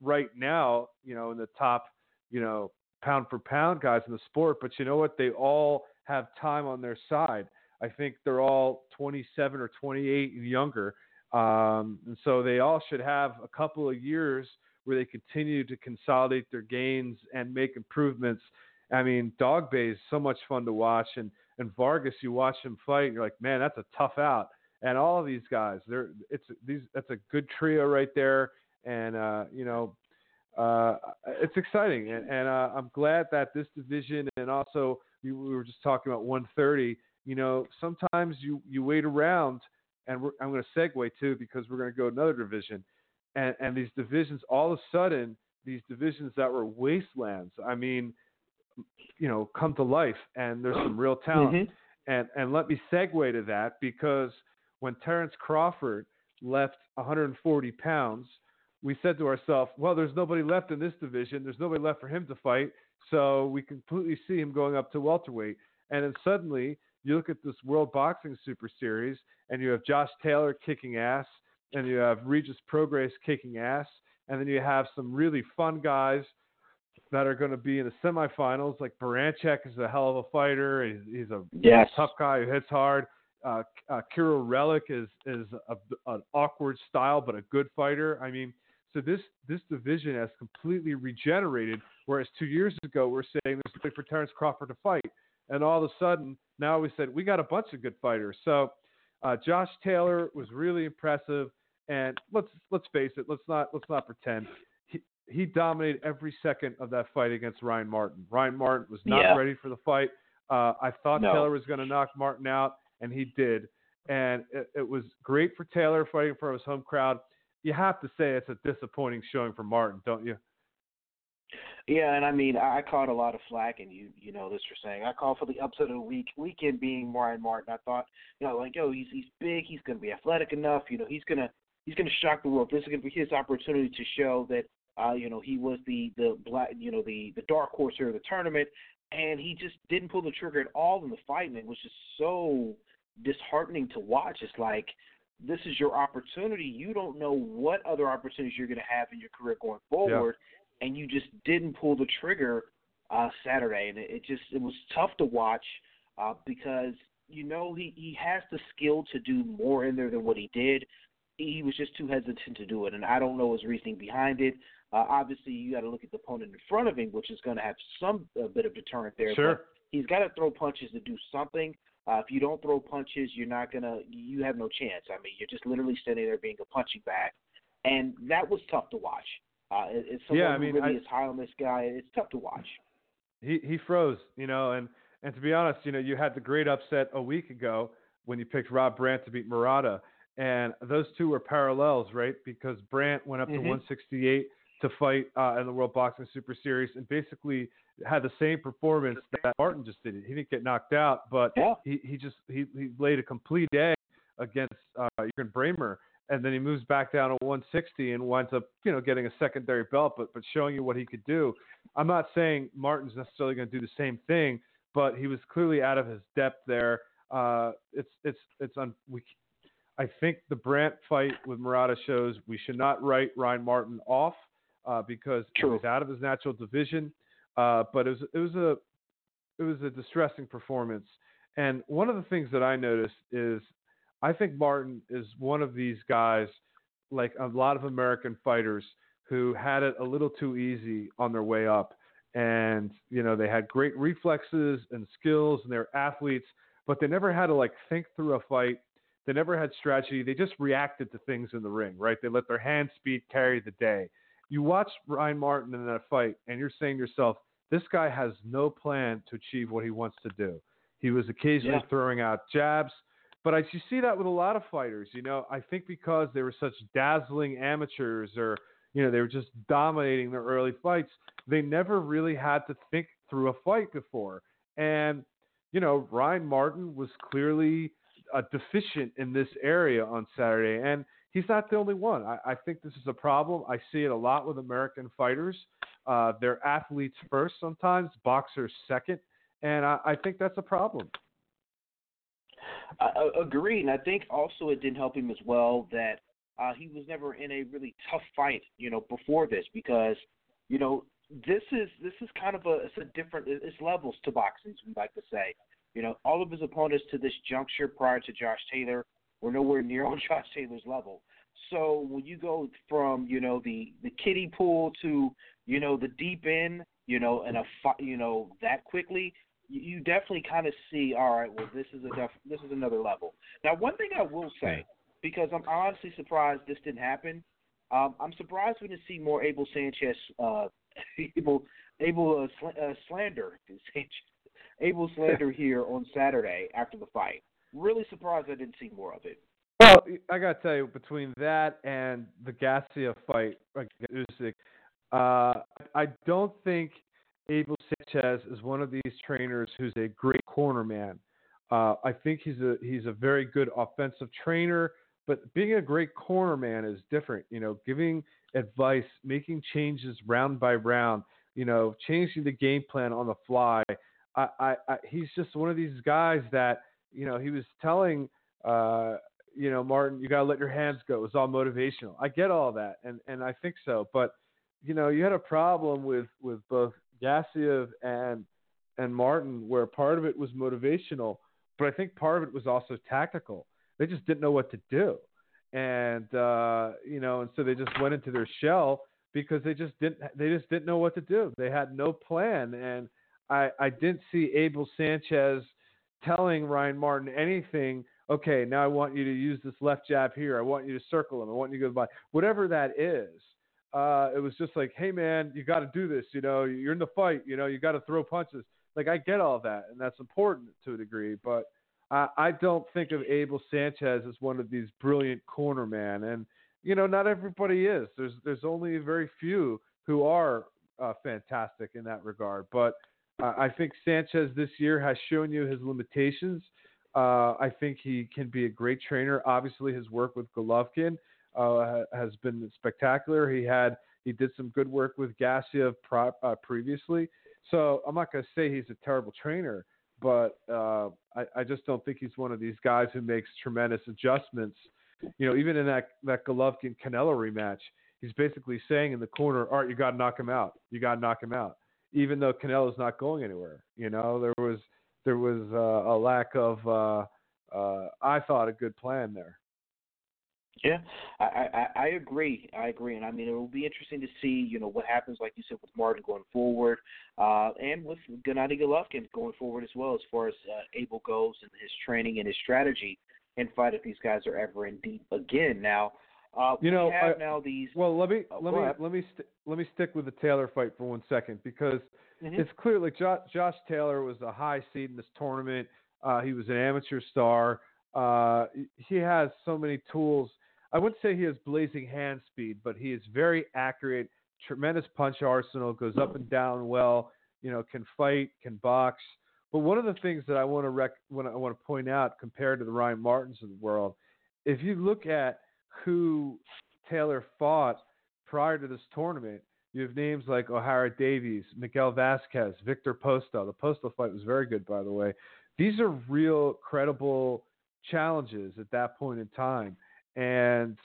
right now, you know, in the top, you know, pound for pound guys in the sport, but you know what? They all have time on their side. I think they're all 27 or 28 and younger. Um, and so they all should have a couple of years where they continue to consolidate their gains and make improvements. I mean, Dogboe is so much fun to watch, and and Vargas, you watch him fight, and you're like, man, that's a tough out. And all of these guys, they're it's these that's a good trio right there, and uh, you know, uh, it's exciting, and, and uh, I'm glad that this division, and also we, we were just talking about 130. You know, sometimes you you wait around, and we're, I'm going to segue too because we're going to go another division, and and these divisions all of a sudden these divisions that were wastelands. I mean, you know, come to life, and there's some real talent. Mhm. And and let me segue to that because when Terrence Crawford left 140 pounds, we said to ourselves, well, there's nobody left in this division. There's nobody left for him to fight. So we completely see him going up to welterweight. And then suddenly you look at this World Boxing Super Series and you have Josh Taylor kicking ass and you have Regis Prograis kicking ass. And then you have some really fun guys that are going to be in the semifinals. Like Baranchyk is a hell of a fighter. He's, he's a Yes. tough guy who hits hard. Uh, uh, Kiryl Relikh is is a, an awkward style but a good fighter. I mean, so this this division has completely regenerated. Whereas two years ago we are saying there's nobody for Terrence Crawford to fight, and all of a sudden now we said we got a bunch of good fighters. So uh, Josh Taylor was really impressive, and let's let's face it, let's not let's not pretend. He, he dominated every second of that fight against Ryan Martin. Ryan Martin was not Yeah. ready for the fight. Uh, I thought No. Taylor was going to knock Martin out, and he did. And it, it was great for Taylor fighting for his home crowd. You have to say it's a disappointing showing for Martin, don't you? Yeah, and I mean, I caught a lot of flack, and you you know this for saying I called for the upset of the week weekend being Ryan Martin. I thought, you know, like yo, he's he's big, he's going to be athletic enough, you know, he's gonna he's gonna shock the world. This is going to be his opportunity to show that, uh, you know, he was the the black, you know, the the dark horse here of the tournament, and he just didn't pull the trigger at all in the fight, and it was just so disheartening to watch. It's like this is your opportunity. You don't know what other opportunities you're going to have in your career going forward and you just didn't pull the trigger uh, Saturday, and it, it just it was tough to watch uh, because you know he he has the skill to do more in there than what he did. He was just too hesitant to do it, and I don't know his reasoning behind it. Uh, obviously, you got to look at the opponent in front of him, which is going to have some a bit of deterrent there. Sure. He's got to throw punches to do something. Uh, if you don't throw punches, you're not gonna. You have no chance. I mean, you're just literally standing there being a punching bag, and that was tough to watch. Uh, it- it's someone Yeah, I mean, who really I- is high on this guy. It's tough to watch. he he froze, you know, and and to be honest, you know, you had the great upset a week ago when you picked Rob Brandt to beat Murata, and those two were parallels, right? Because Brandt went up to Mhm. 168 to fight uh, in the World Boxing Super Series, and basically had the same performance that Martin just did. He didn't get knocked out, but Yeah. he he just he he laid a complete egg against uh, Jürgen Brähmer. And then he moves back down to 160 and winds up, you know, getting a secondary belt, but but showing you what he could do. I'm not saying Martin's necessarily going to do the same thing, but he was clearly out of his depth there. Uh, it's it's it's on. We, I think the Brandt fight with Murata shows we should not write Ryan Martin off uh, because he was out of his natural division. Uh, but it was it was a it was a distressing performance. And one of the things that I noticed is I think Martin is one of these guys, like a lot of American fighters, who had it a little too easy on their way up. And, you know, they had great reflexes and skills and they're athletes, but they never had to like think through a fight. They never had strategy. They just reacted to things in the ring, right? They let their hand speed carry the day. You watch Ryan Martin in that fight, and you're saying to yourself, this guy has no plan to achieve what he wants to do. He was occasionally Yeah. throwing out jabs, but I you see that with a lot of fighters. You know, I think because they were such dazzling amateurs, or you know, they were just dominating their early fights. They never really had to think through a fight before, and you know, Ryan Martin was clearly deficient in this area on Saturday, and he's not the only one. I, I think this is a problem. I see it a lot with American fighters. Uh, they're athletes first sometimes, boxers second, and I, I think that's a problem. I, I agree, and I think also it didn't help him as well that uh, he was never in a really tough fight, you know, before this because, you know, this is this is kind of a it's a different it's levels to boxing, we like to say. You know, all of his opponents to this juncture prior to Josh Taylor were nowhere near on Josh Taylor's level. So when you go from you know the the kiddie pool to you know the deep end, you know, and a you know that quickly, you, you definitely kind of see. All right, well this is a def- this is another level. Now, one thing I will say, because I'm honestly surprised this didn't happen. Um, I'm surprised we didn't see more Abel Sanchez, uh, Abel Abel uh, sl- uh, slander, Abel slander here on Saturday after the fight. Really surprised I didn't see more of it. Well, I got to tell you, between that and the Gassiev fight against Usyk, uh, I don't think Abel Sanchez is one of these trainers who's a great corner man. Uh, I think he's a he's a very good offensive trainer, but being a great corner man is different. You know, giving advice, making changes round by round. You know, changing the game plan on the fly. I, I, I he's just one of these guys that you know he was telling. Uh, you know, Martin, you gotta let your hands go. It was all motivational. I get all that, and and I think so. But you know, you had a problem with with both Gassiev and and Martin, where part of it was motivational, but I think part of it was also tactical. They just didn't know what to do, and uh, you know, and so they just went into their shell because they just didn't they just didn't know what to do. They had no plan, and I I didn't see Abel Sanchez telling Ryan Martin anything okay, now I want you to use this left jab here. I want you to circle him. I want you to go by whatever that is. Uh, it was just like, hey man, you got to do this. You know, you're in the fight. You know, you got to throw punches. Like I get all that, and that's important to a degree, but I, I don't think of Abel Sanchez as one of these brilliant corner man. And you know, not everybody is. There's there's only very few who are uh, fantastic in that regard. But uh, I think Sanchez this year has shown you his limitations. Uh, I think he can be a great trainer. Obviously, his work with Golovkin uh, has been spectacular. He had he did some good work with Gassiev pro- uh, previously. So I'm not going to say he's a terrible trainer, but uh, I, I just don't think he's one of these guys who makes tremendous adjustments. You know, even in that that Golovkin Canelo rematch, he's basically saying in the corner, "All right, you got to knock him out. You got to knock him out." Even though Canelo's not going anywhere, you know, there was there was uh, a lack of, uh, uh, I thought, a good plan there. Yeah, I, I I agree. I agree, and I mean it will be interesting to see, you know, what happens, like you said, with Martin going forward, uh, and with Gennady Golovkin going forward as well, as far as uh, Abel goes and his training and his strategy and fight if these guys are ever in deep again. Now, uh, you know, have I, now these. Well, let me uh, let me let me st- let me stick with the Taylor fight for one second because Mhm. it's clear like jo- Josh Taylor was a high seed in this tournament. Uh, he was an amateur star. Uh, he has so many tools. I wouldn't say he has blazing hand speed, but he is very accurate. Tremendous punch arsenal, goes up and down well. You know, can fight, can box. But one of the things that I want to rec- when I want to point out compared to the Ryan Martins of the world, if you look at who Taylor fought prior to this tournament, you have names like Ohara Davies, Miguel Vasquez, Viktor Postol. The Postol fight was very good, by the way. These are real credible challenges at that point in time. And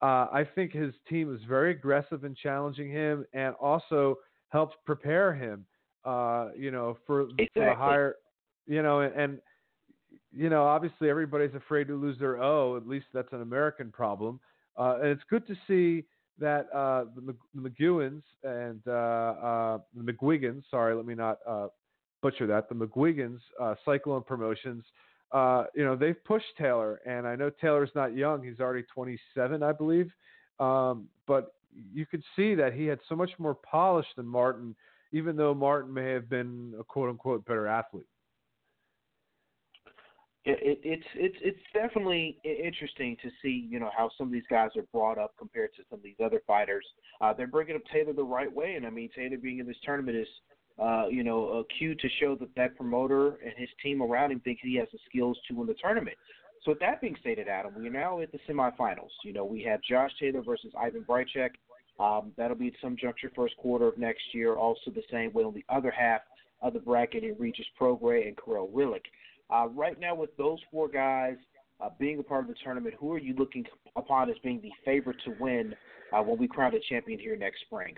uh, I think his team was very aggressive in challenging him and also helped prepare him, uh, you know, for, for the higher, you know, and, and, you know, obviously everybody's afraid to lose their O. At least that's an American problem. Uh, and it's good to see that uh, the, Mc- McGuins and uh, uh, the McGuigans, sorry, let me not uh, butcher that, the McGuigans, uh, Cyclone Promotions, uh, you know, they've pushed Taylor, and I know Taylor's not young; he's already 27, I believe. Um, but you could see that he had so much more polish than Martin, even though Martin may have been a quote unquote better athlete. It, it, it's it's it's definitely interesting to see you know how some of these guys are brought up compared to some of these other fighters. Uh, they're bringing up Taylor the right way, and I mean Taylor being in this tournament is uh, you know a cue to show that that promoter and his team around him think he has the skills to win the tournament. So with that being stated, Adam, we are now at the semifinals. You know we have Josh Taylor versus Ivan Baranchyk. Um, that'll be at some juncture first quarter of next year. Also the same way on the other half of the bracket in Regis Prograis and Kiryl Relikh. Uh, right now, with those four guys uh, being a part of the tournament, who are you looking upon as being the favorite to win uh, when we crown a champion here next spring?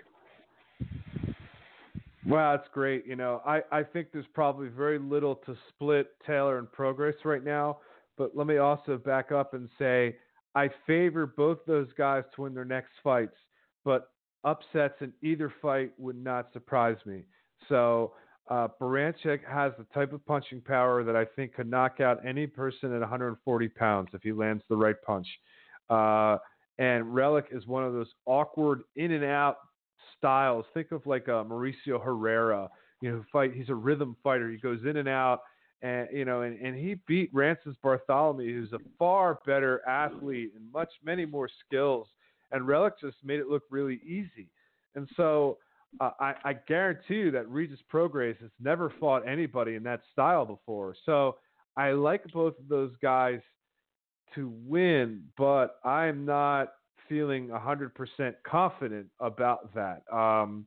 Wow, that's great. You know, I, I think there's probably very little to split Taylor and Prograis right now. But let me also back up and say I favor both those guys to win their next fights, but upsets in either fight would not surprise me. So uh, Baranchyk has the type of punching power that I think could knock out any person at 140 pounds if he lands the right punch. Uh, and Relikh is one of those awkward in and out styles. Think of like a Mauricio Herrera, you know, fight. He's a rhythm fighter. He goes in and out, and you know, and, and he beat Rances Barthelemy, who's a far better athlete and much many more skills. And Relikh just made it look really easy. And so uh, I, I guarantee you that Regis Prograis has never fought anybody in that style before. So I like both of those guys to win, but I'm not feeling 100% confident about that. Um,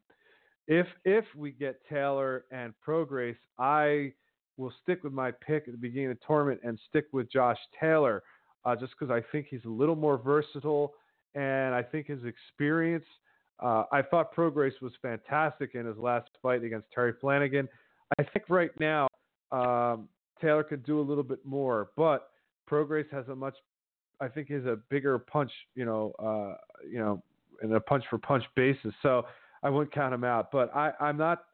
if if we get Taylor and Prograis, I will stick with my pick at the beginning of the tournament and stick with Josh Taylor, uh, just because I think he's a little more versatile and I think his experience – uh, I thought Prograis was fantastic in his last fight against Terry Flanagan. I think right now um, Taylor could do a little bit more, but Prograis has a much, I think, is a bigger punch, you know, uh, you know, in a punch for punch basis. So I wouldn't count him out. But I, I'm not.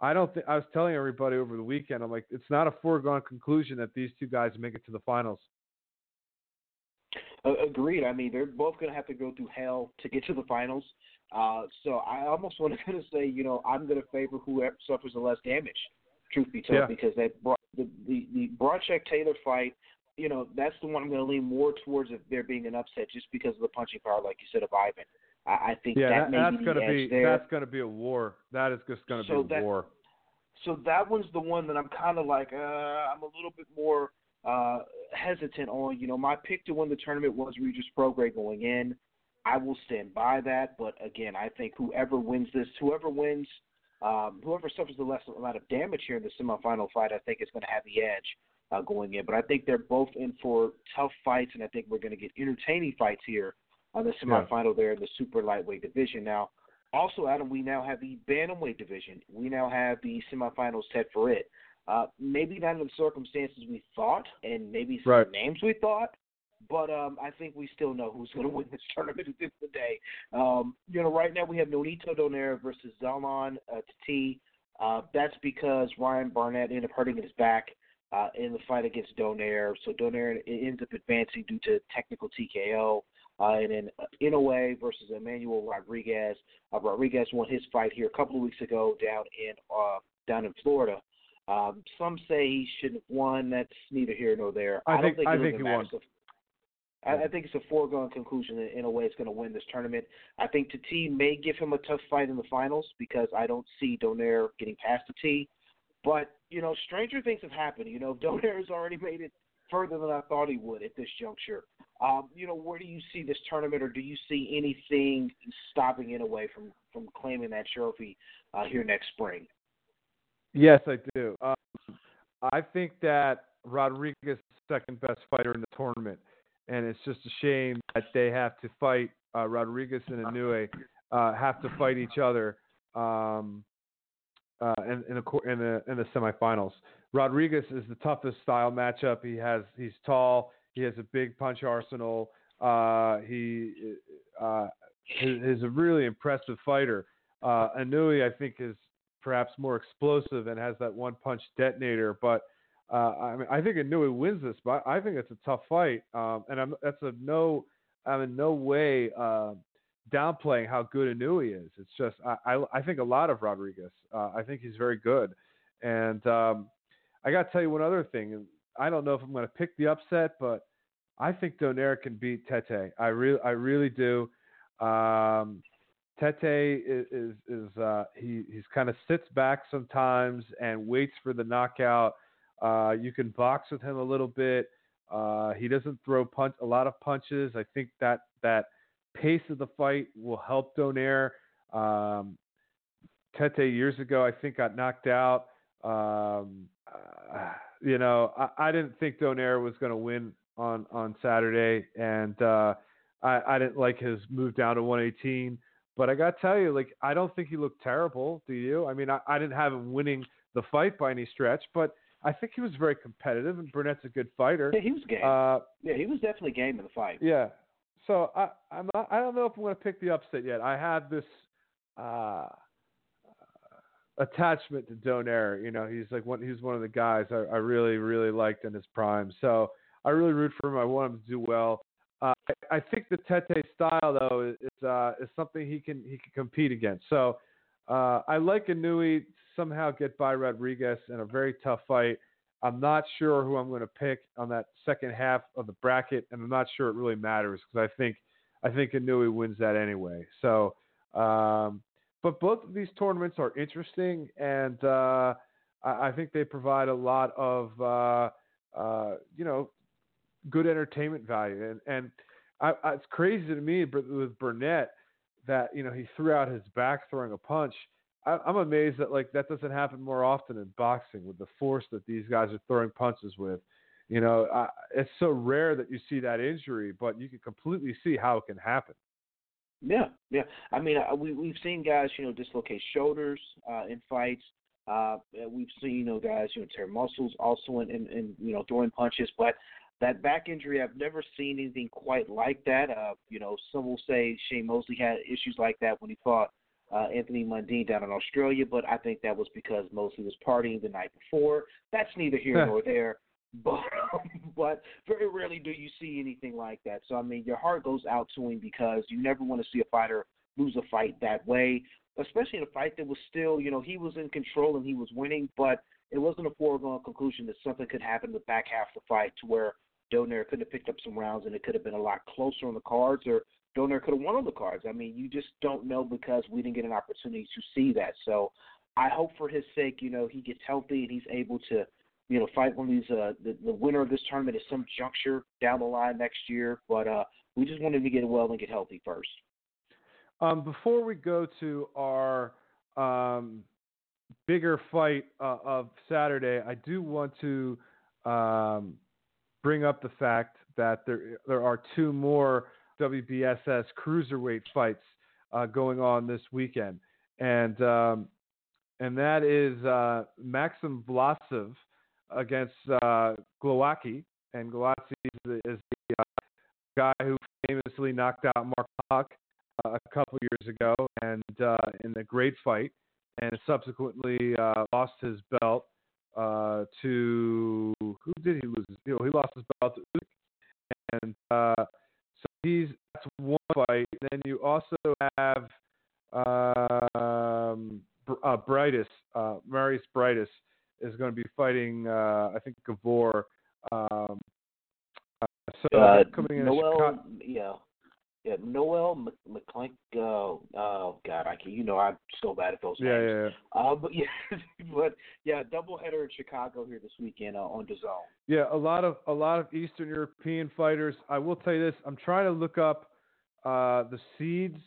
I don't think I was telling everybody over the weekend. I'm like, it's not a foregone conclusion that these two guys make it to the finals. Agreed. I mean, they're both going to have to go through hell to get to the finals. Uh, so I almost want to say, you know, I'm going to favor whoever suffers the less damage. Truth be told, yeah. because that the the the Taylor fight, you know, that's the one I'm going to lean more towards if there being an upset, just because of the punching power, like you said, of Ivan. I, I think yeah, that, that that's going to be there. that's going to be a war. That is just going to so be a that, war. So that one's the one that I'm kind of like, uh, I'm a little bit more uh, hesitant on. You know, my pick to win the tournament was Regis Prograis going in. I will stand by that. But again, I think whoever wins this, whoever wins, um, whoever suffers the less amount of damage here in the semifinal fight, I think is going to have the edge uh, going in. But I think they're both in for tough fights, and I think we're going to get entertaining fights here on the semifinal yeah. there in the super lightweight division. Now, also, Adam, we now have the bantamweight division. We now have the semifinals set for it. Uh, maybe not in the circumstances we thought, and maybe some right. names we thought, but um, I think we still know who's going to win this tournament at the end of the day. Um, you know, right now we have Nonito Donaire versus Zolani uh, Tete. Uh, that's because Ryan Burnett ended up hurting his back uh, in the fight against Donaire. So Donaire ends up advancing due to technical TKO. Uh, and then uh, Inoue versus Emmanuel Rodriguez. Uh, Rodriguez won his fight here a couple of weeks ago down in uh, down in Florida. Um, some say he shouldn't have won. That's neither here nor there. I, I don't think, think, I think he won. I, I think it's a foregone conclusion Inoue it's going to win this tournament. I think Tete may give him a tough fight in the finals because I don't see Donaire getting past Tete. But you know, stranger things have happened. You know, Donaire has already made it further than I thought he would at this juncture. Um, you know, where do you see this tournament, or do you see anything stopping it away from from claiming that trophy uh, here next spring? Yes, I do. Um, I think that Rodriguez is second best fighter in the tournament and it's just a shame that they have to fight uh, Rodriguez and Inoue uh, have to fight each other um, uh, in, in, a, in, the in the semifinals. Rodriguez is the toughest style matchup. He has he's tall. He has a big punch arsenal. Uh, he uh, is, a really impressive fighter. Uh, Inoue, I think, is perhaps more explosive and has that one punch detonator, but Uh, I mean, I think Inoue wins this, but I think it's a tough fight, um, and I'm, that's a no. I'm in no way uh, downplaying how good Inoue is. It's just I, I, I think a lot of Rodriguez. Uh, I think he's very good, and um, I got to tell you one other thing. I don't know if I'm going to pick the upset, but I think Donaire can beat Tete. I really I really do. Um, Tete is is, is uh, he he's kind of sits back sometimes and waits for the knockout. Uh, you can box with him a little bit. Uh, he doesn't throw punch a lot of punches. I think that that pace of the fight will help Donaire. Um, Tete years ago, I think, got knocked out. Um, uh, you know, I, I, didn't think Donaire was going to win on on Saturday, and uh, I, I didn't like his move down to 118. But I got to tell you, like, I don't think he looked terrible. Do you? I mean, I, I didn't have him winning the fight by any stretch, but I think he was very competitive, and Burnett's a good fighter. Yeah, he was game. Uh, yeah, he was definitely game in the fight. Yeah. So I I'm not, I don't know if I'm going to pick the upset yet. I have this uh, attachment to Donaire. You know, he's like one he's one of the guys I, I really really liked in his prime. So I really root for him. I want him to do well. Uh, I, I think the Tete style though is uh, is something he can he can compete against. So uh, I like Inoue somehow get by Rodriguez in a very tough fight. I'm not sure who I'm going to pick on that second half of the bracket, and I'm not sure it really matters because I think I think Inoue wins that anyway. So, um, but both of these tournaments are interesting, and uh, I, I, think they provide a lot of uh, uh, you know good entertainment value. And and I, I, it's crazy to me with Burnett that you know he threw out his back throwing a punch. I, I'm amazed that like that doesn't happen more often in boxing with the force that these guys are throwing punches with. You know, I, it's so rare that you see that injury, but you can completely see how it can happen. Yeah, yeah. I mean, uh, we we've seen guys, you know, dislocate shoulders uh, in fights. Uh, we've seen, you know, guys, you know, tear muscles also in, in, in you know throwing punches. But that back injury, I've never seen anything quite like that. Uh, you know, some will say Shane Mosley had issues like that when he fought uh, Anthony Mundine down in Australia, but I think that was because Mosley was partying the night before. That's neither here nor there. But but very rarely do you see anything like that. So I mean, your heart goes out to him because you never want to see a fighter lose a fight that way, especially in a fight that was still, you know, he was in control and he was winning, but it wasn't a foregone conclusion that something could happen in the back half of the fight to where Donaire could have picked up some rounds and it could have been a lot closer on the cards or Donaire could have won on the cards. I mean, you just don't know because we didn't get an opportunity to see that. So I hope for his sake, you know, he gets healthy and he's able to, you know, fight one of these uh the, the winner of this tournament at some juncture down the line next year. But uh we just wanted to get well and get healthy first. Um, before we go to our um, bigger fight uh, of Saturday, I do want to um, bring up the fact that there there are two more WBSS cruiserweight fights uh, going on this weekend, and um, and that is uh, Maxim Vlasov against uh, Glowacki, and Glowacki is, is the uh, guy who famously knocked out Mark Huck uh, a couple years ago, and uh, in a great fight, and subsequently uh, lost his belt to who did he lose? You know, he lost his belt to Usyk, and uh, so he's that's one fight. Then you also have um, uh, Briedis, uh, Mairis Briedis is going to be fighting. Uh, I think Gevor. Um, uh, so uh, coming in Noel, yeah, yeah, Noel McClink. Oh, oh God, I can. You know, I'm so bad at those yeah, names. Yeah, yeah. Uh, but yeah, but yeah, doubleheader in Chicago here this weekend uh, on DAZN. Yeah, a lot of a lot of Eastern European fighters. I will tell you this: I'm trying to look up uh, the seeds,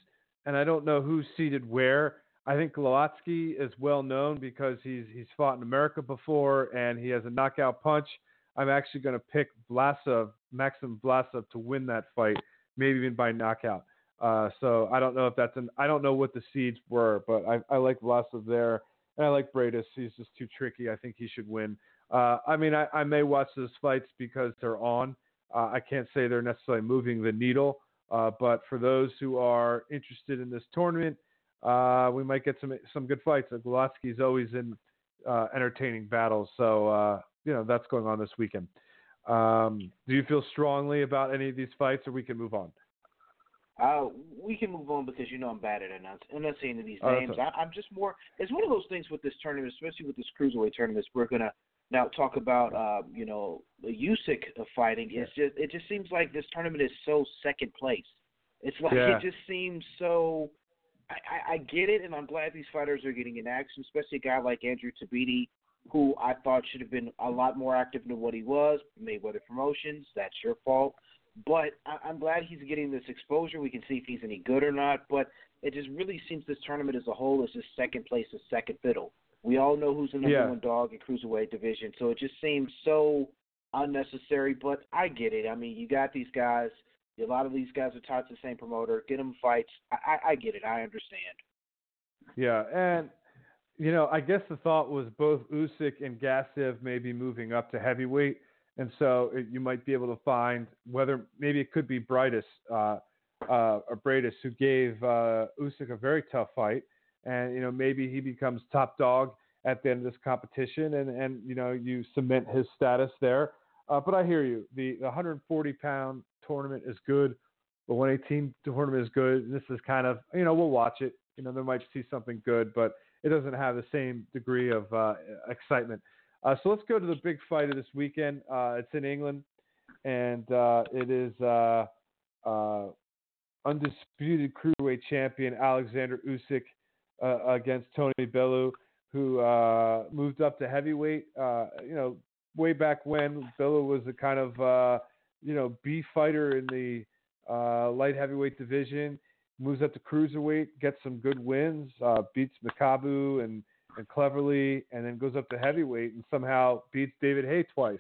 and I don't know who's seeded where. I think Glowacki is well known because he's he's fought in America before and he has a knockout punch. I'm actually going to pick Vlasov, Maxim Vlasov, to win that fight maybe even by knockout. Uh, so I don't know if that's an I don't know what the seeds were, but I, I like Vlasov there, and I like Briedis. He's just too tricky. I think he should win. Uh, I mean, I, I may watch those fights because they're on. Uh, I can't say they're necessarily moving the needle, uh, but for those who are interested in this tournament, uh, we might get some some good fights. Uh, is always in entertaining battles, so you know that's going on this weekend. Um, do you feel strongly about any of these fights, or we can move on? Uh, we can move on because you know I'm bad at announcing, announcing these Oh, names. I, I'm just more. It's one of those things with this tournament, especially with this cruiserweight tournaments. We're gonna now talk about, uh, you know, the Usyk of fighting. It's just, it just seems like this tournament is so second place. It's like Yeah. it just seems so. I, I, I get it, and I'm glad these fighters are getting in action, especially a guy like Andrew Tabiti, who I thought should have been a lot more active than what he was. Mayweather Promotions, that's your fault. But I, I'm glad he's getting this exposure. We can see if he's any good or not. But it just really seems this tournament as a whole is just second place is second fiddle. We all know who's the number Yeah. one dog in cruiserweight division, so it just seems so unnecessary. But I get it. I mean, you got these guys. A lot of these guys are tied to the same promoter. Get them fights. I, I, I get it. I understand. Yeah, and you know, I guess the thought was both Usyk and Gassiev may be moving up to heavyweight, and so it, you might be able to find whether maybe it could be Brightus uh, uh, or Briedis who gave uh, Usyk a very tough fight, and you know maybe he becomes top dog at the end of this competition, and and you know you cement his status there. Uh, but I hear you. The, the 140 pound tournament is good. The 118 tournament is good. This is kind of you know we'll watch it. You know there might see something good, but it doesn't have the same degree of uh, excitement. Uh, so let's go to the big fight of this weekend. Uh, it's in England, and uh, it is uh, uh, undisputed cruiserweight champion Alexander Usyk uh, against Tony Bellew, who moved up to heavyweight. You know, way back when Bellew was a kind of you know B fighter in the light heavyweight division. Moves up to cruiserweight, gets some good wins, beats Makabu and and Cleverly, and then goes up to heavyweight and somehow beats David Haye twice,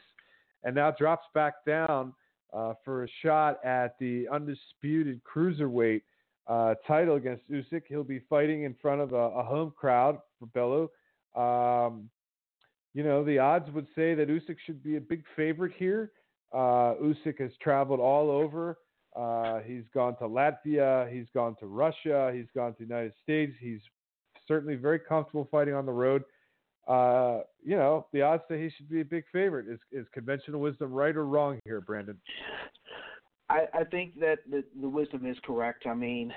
and now drops back down uh, for a shot at the undisputed cruiserweight uh, title against Usyk. He'll be fighting in front of a, a home crowd for Bellew. Um, you know, the odds would say that Usyk should be a big favorite here. Uh, Usyk has traveled all over. Uh, he's gone to Latvia. He's gone to Russia. He's gone to the United States. He's certainly very comfortable fighting on the road. Uh, you know, the odds say he should be a big favorite. Is, is conventional wisdom right or wrong here, Brandon? I, I think that the, the wisdom is correct. I mean,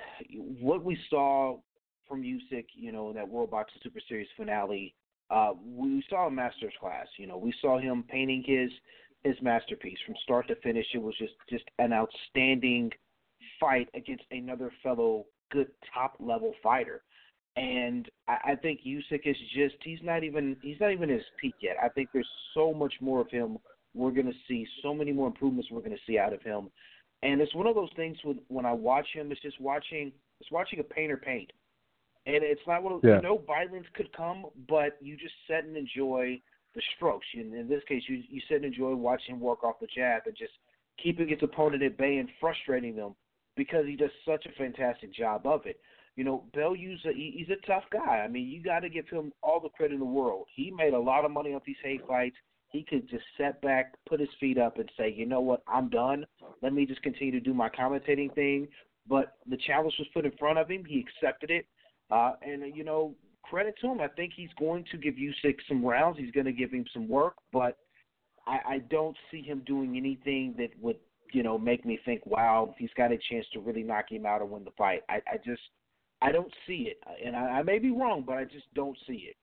what we saw from Usyk, you know, in that World Boxing Super Series finale, uh, we saw a master's class. You know, we saw him painting his his masterpiece from start to finish. It was just just an outstanding fight against another fellow good top level fighter. And I, I think Usyk is just he's not even he's not even his peak yet. I think there's so much more of him we're gonna see, so many more improvements we're gonna see out of him. And it's one of those things when when I watch him, it's just watching it's watching a painter paint. And it's not one of Yeah. you know violence could come, but you just sit and enjoy the strokes. In, in this case, you you sit and enjoy watching him work off the jab and just keeping his opponent at bay and frustrating them because he does such a fantastic job of it. You know, Bellew's a, he- he's a tough guy. I mean, you got to give him all the credit in the world. He made a lot of money off these Haye fights. He could just sit back, put his feet up, and say, you know what, I'm done. Let me just continue to do my commentating thing. But the challenge was put in front of him. He accepted it. Uh, and, you know, credit to him. I think he's going to give Usyk some rounds. He's going to give him some work. But I, I don't see him doing anything that would, you know, make me think, wow, he's got a chance to really knock him out or win the fight. I, I just, I don't see it. And I, I may be wrong, but I just don't see it.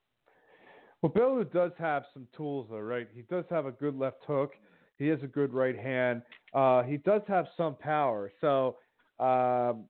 Well, Bellew does have some tools, though, right? He does have a good left hook. He has a good right hand. Uh, he does have some power. So, um,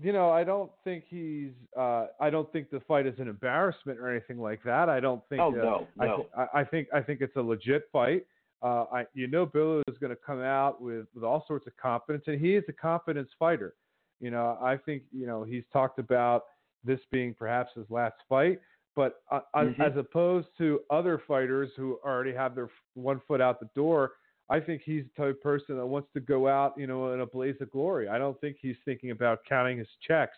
you know, I don't think he's. Uh, I don't think the fight is an embarrassment or anything like that. I don't think. Oh, uh, no, I, no. I, I think. I think it's a legit fight. Uh, I, you know, Bellew is going to come out with with all sorts of confidence, and he is a confidence fighter. You know, I think you know he's talked about this being perhaps his last fight, but uh, Mhm. as opposed to other fighters who already have their one foot out the door, I think he's the type of person that wants to go out, you know, in a blaze of glory. I don't think he's thinking about counting his checks.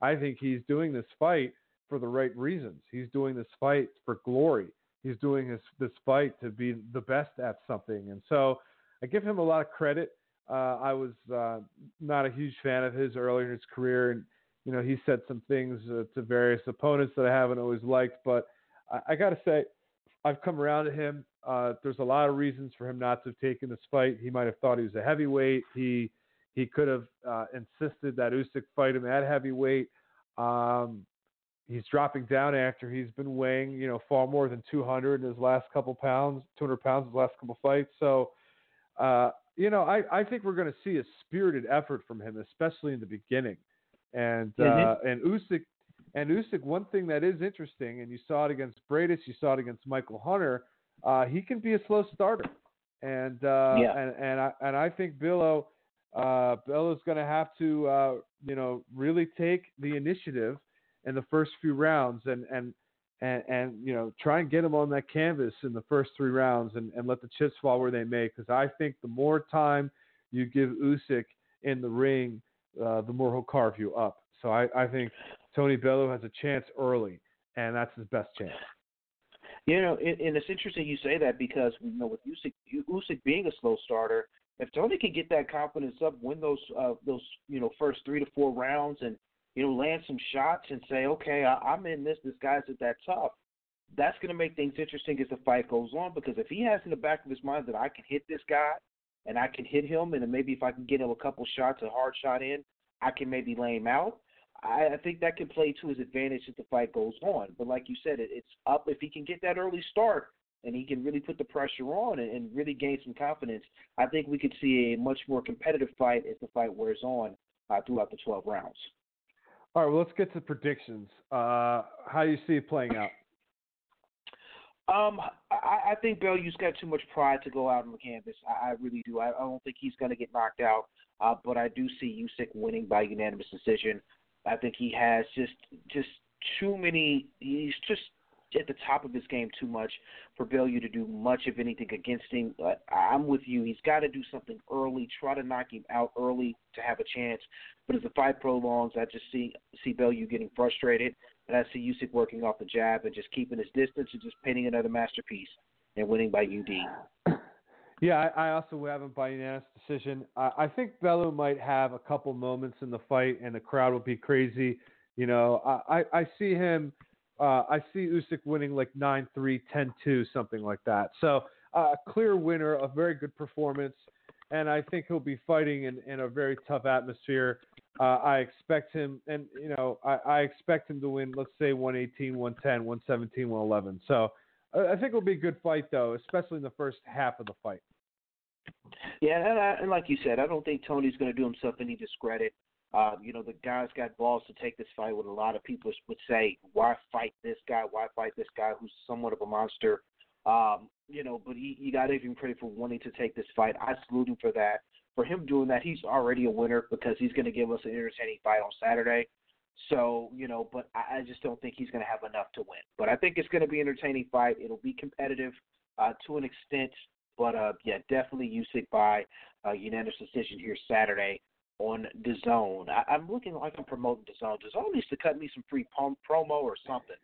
I think he's doing this fight for the right reasons. He's doing this fight for glory. He's doing this this fight to be the best at something, and so I give him a lot of credit. Uh, I was uh, not a huge fan of his earlier in his career, and you know he said some things uh, to various opponents that I haven't always liked. But I, I got to say, I've come around to him. Uh, there's a lot of reasons for him not to have taken this fight. He might have thought he was a heavyweight. He he could have uh, insisted that Usyk fight him at heavyweight. Um, he's dropping down after he's been weighing, you know, far more than 200 in his last couple pounds, 200 pounds in his last couple fights. So, uh, you know, I, I think we're going to see a spirited effort from him, especially in the beginning. And uh, Mhm. and Usyk and Usyk, one thing that is interesting, and you saw it against Briedis, you saw it against Michael Hunter. Uh, he can be a slow starter, and uh, Yeah. and and I and I think Bellew uh, Bellew's going to have to uh, you know really take the initiative in the first few rounds and and and, and you know try and get him on that canvas in the first three rounds and, and let the chips fall where they may because I think the more time you give Usyk in the ring, uh, the more he'll carve you up. So I, I think Tony Bellew has a chance early, and that's his best chance. You know, and, and it's interesting you say that because you know with Usyk, Usyk being a slow starter, if Tony can get that confidence up, win those uh, those you know first three to four rounds, and you know land some shots and say, okay, I, I'm in this. This guy's at that tough. That's going to make things interesting as the fight goes on because if he has in the back of his mind that I can hit this guy and I can hit him, and then maybe if I can get him a couple shots, a hard shot in, I can maybe lay him out. I, I think that can play to his advantage as the fight goes on. But like you said, it, it's up if he can get that early start and he can really put the pressure on and, and really gain some confidence. I think we could see a much more competitive fight as the fight wears on uh, throughout the 12 rounds. All right, well, let's get to predictions. Uh, how do you see it playing out? Um, I, I think Bellew's got too much pride to go out on the canvas. I, I really do. I, I don't think he's going to get knocked out. Uh, but I do see Usyk winning by unanimous decision. I think he has just just too many. He's just at the top of his game too much for Bellew to do much of anything against him. But I'm with you. He's got to do something early. Try to knock him out early to have a chance. But as the fight prolongs, I just see see Bellew getting frustrated, and I see Usyk working off the jab and just keeping his distance and just painting another masterpiece and winning by UD. Yeah, I, I also have him by unanimous decision. I, I think Bellew might have a couple moments in the fight, and the crowd will be crazy. You know, I, I, I see him. Uh, I see Usyk winning like 9-3, 10-2, something like that. So uh, a clear winner, a very good performance, and I think he'll be fighting in, in a very tough atmosphere. Uh, I expect him, and you know, I, I expect him to win. Let's say 118, 110, 117, 111. So uh, I think it'll be a good fight, though, especially in the first half of the fight. Yeah, and, I, and like you said, I don't think Tony's going to do himself any discredit. Uh, you know, the guy's got balls to take this fight. What a lot of people would say, why fight this guy? Why fight this guy who's somewhat of a monster? Um, you know, but he, you got to give credit for wanting to take this fight. I salute him for that. For him doing that, he's already a winner because he's going to give us an entertaining fight on Saturday. So, you know, but I, I just don't think he's going to have enough to win. But I think it's going to be an entertaining fight. It'll be competitive uh, to an extent. But uh, yeah, definitely Usyk by uh, unanimous decision here Saturday on the zone. I, I'm looking like I'm promoting DAZN. The zone needs to cut me some free pom- promo or something.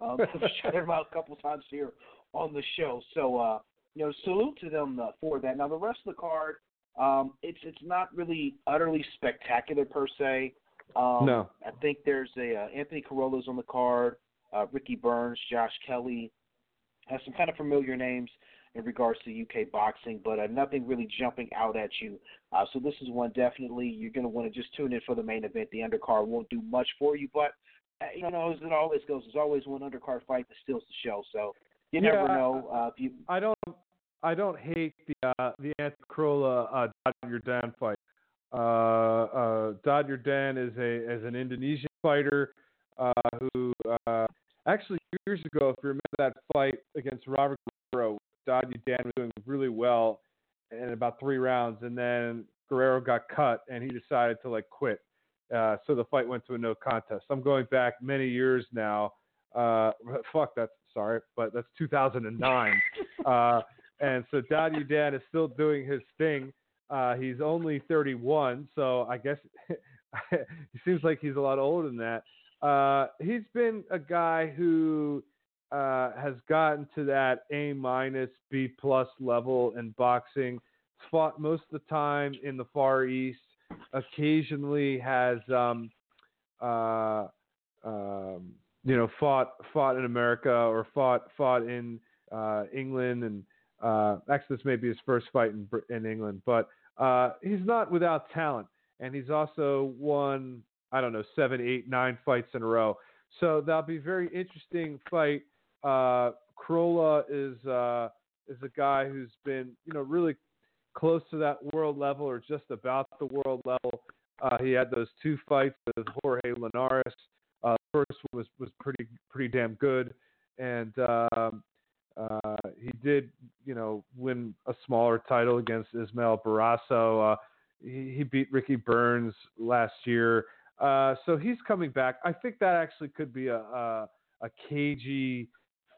Um, I've shouted them out a couple times here on the show. So uh, you know, salute to them uh, for that. Now the rest of the card, um, it's it's not really utterly spectacular per se. Um, No. I think there's a uh, Anthony Crolla's on the card, uh, Ricky Burns, Josh Kelly, has some kind of familiar names in regards to UK boxing, but uh, nothing really jumping out at you. Uh, so this is one definitely you're going to want to just tune in for the main event. The undercard won't do much for you, but uh, you know as it always goes, there's always one undercard fight that steals the show. So you Yeah, never know. Uh, if you I don't I don't hate the uh, the Anthony Crolla uh, Daud Yordan fight. Uh, uh, Daud Yordan is a is an Indonesian fighter uh, who uh, actually years ago, if you remember that fight against Robert Guerrero, Dad Dan was doing really well in about three rounds, and then Guerrero got cut, and he decided to like quit. Uh, so the fight went to a no contest. I'm going back many years now. Uh, fuck, that's sorry, but that's 2009. uh, and so Daddy Dan is still doing his thing. Uh, he's only 31, so I guess he seems like he's a lot older than that. Uh, he's been a guy who uh, has gotten to that A minus B plus level in boxing. Fought most of the time in the Far East. Occasionally has um, uh, um, you know fought fought in America or fought fought in uh, England and Uh, actually, this may be his first fight in in England, but uh, he's not without talent, and he's also won I don't know seven, eight, nine fights in a row. So that'll be a very interesting fight. Uh, Crolla is uh, is a guy who's been you know really close to that world level or just about the world level. Uh, he had those two fights with Jorge Linares. Uh, first was was pretty pretty damn good, and um, uh, he did you know win a smaller title against Ismael Barroso. Uh, he, he beat Ricky Burns last year, uh, so he's coming back. I think that actually could be a a, a cagey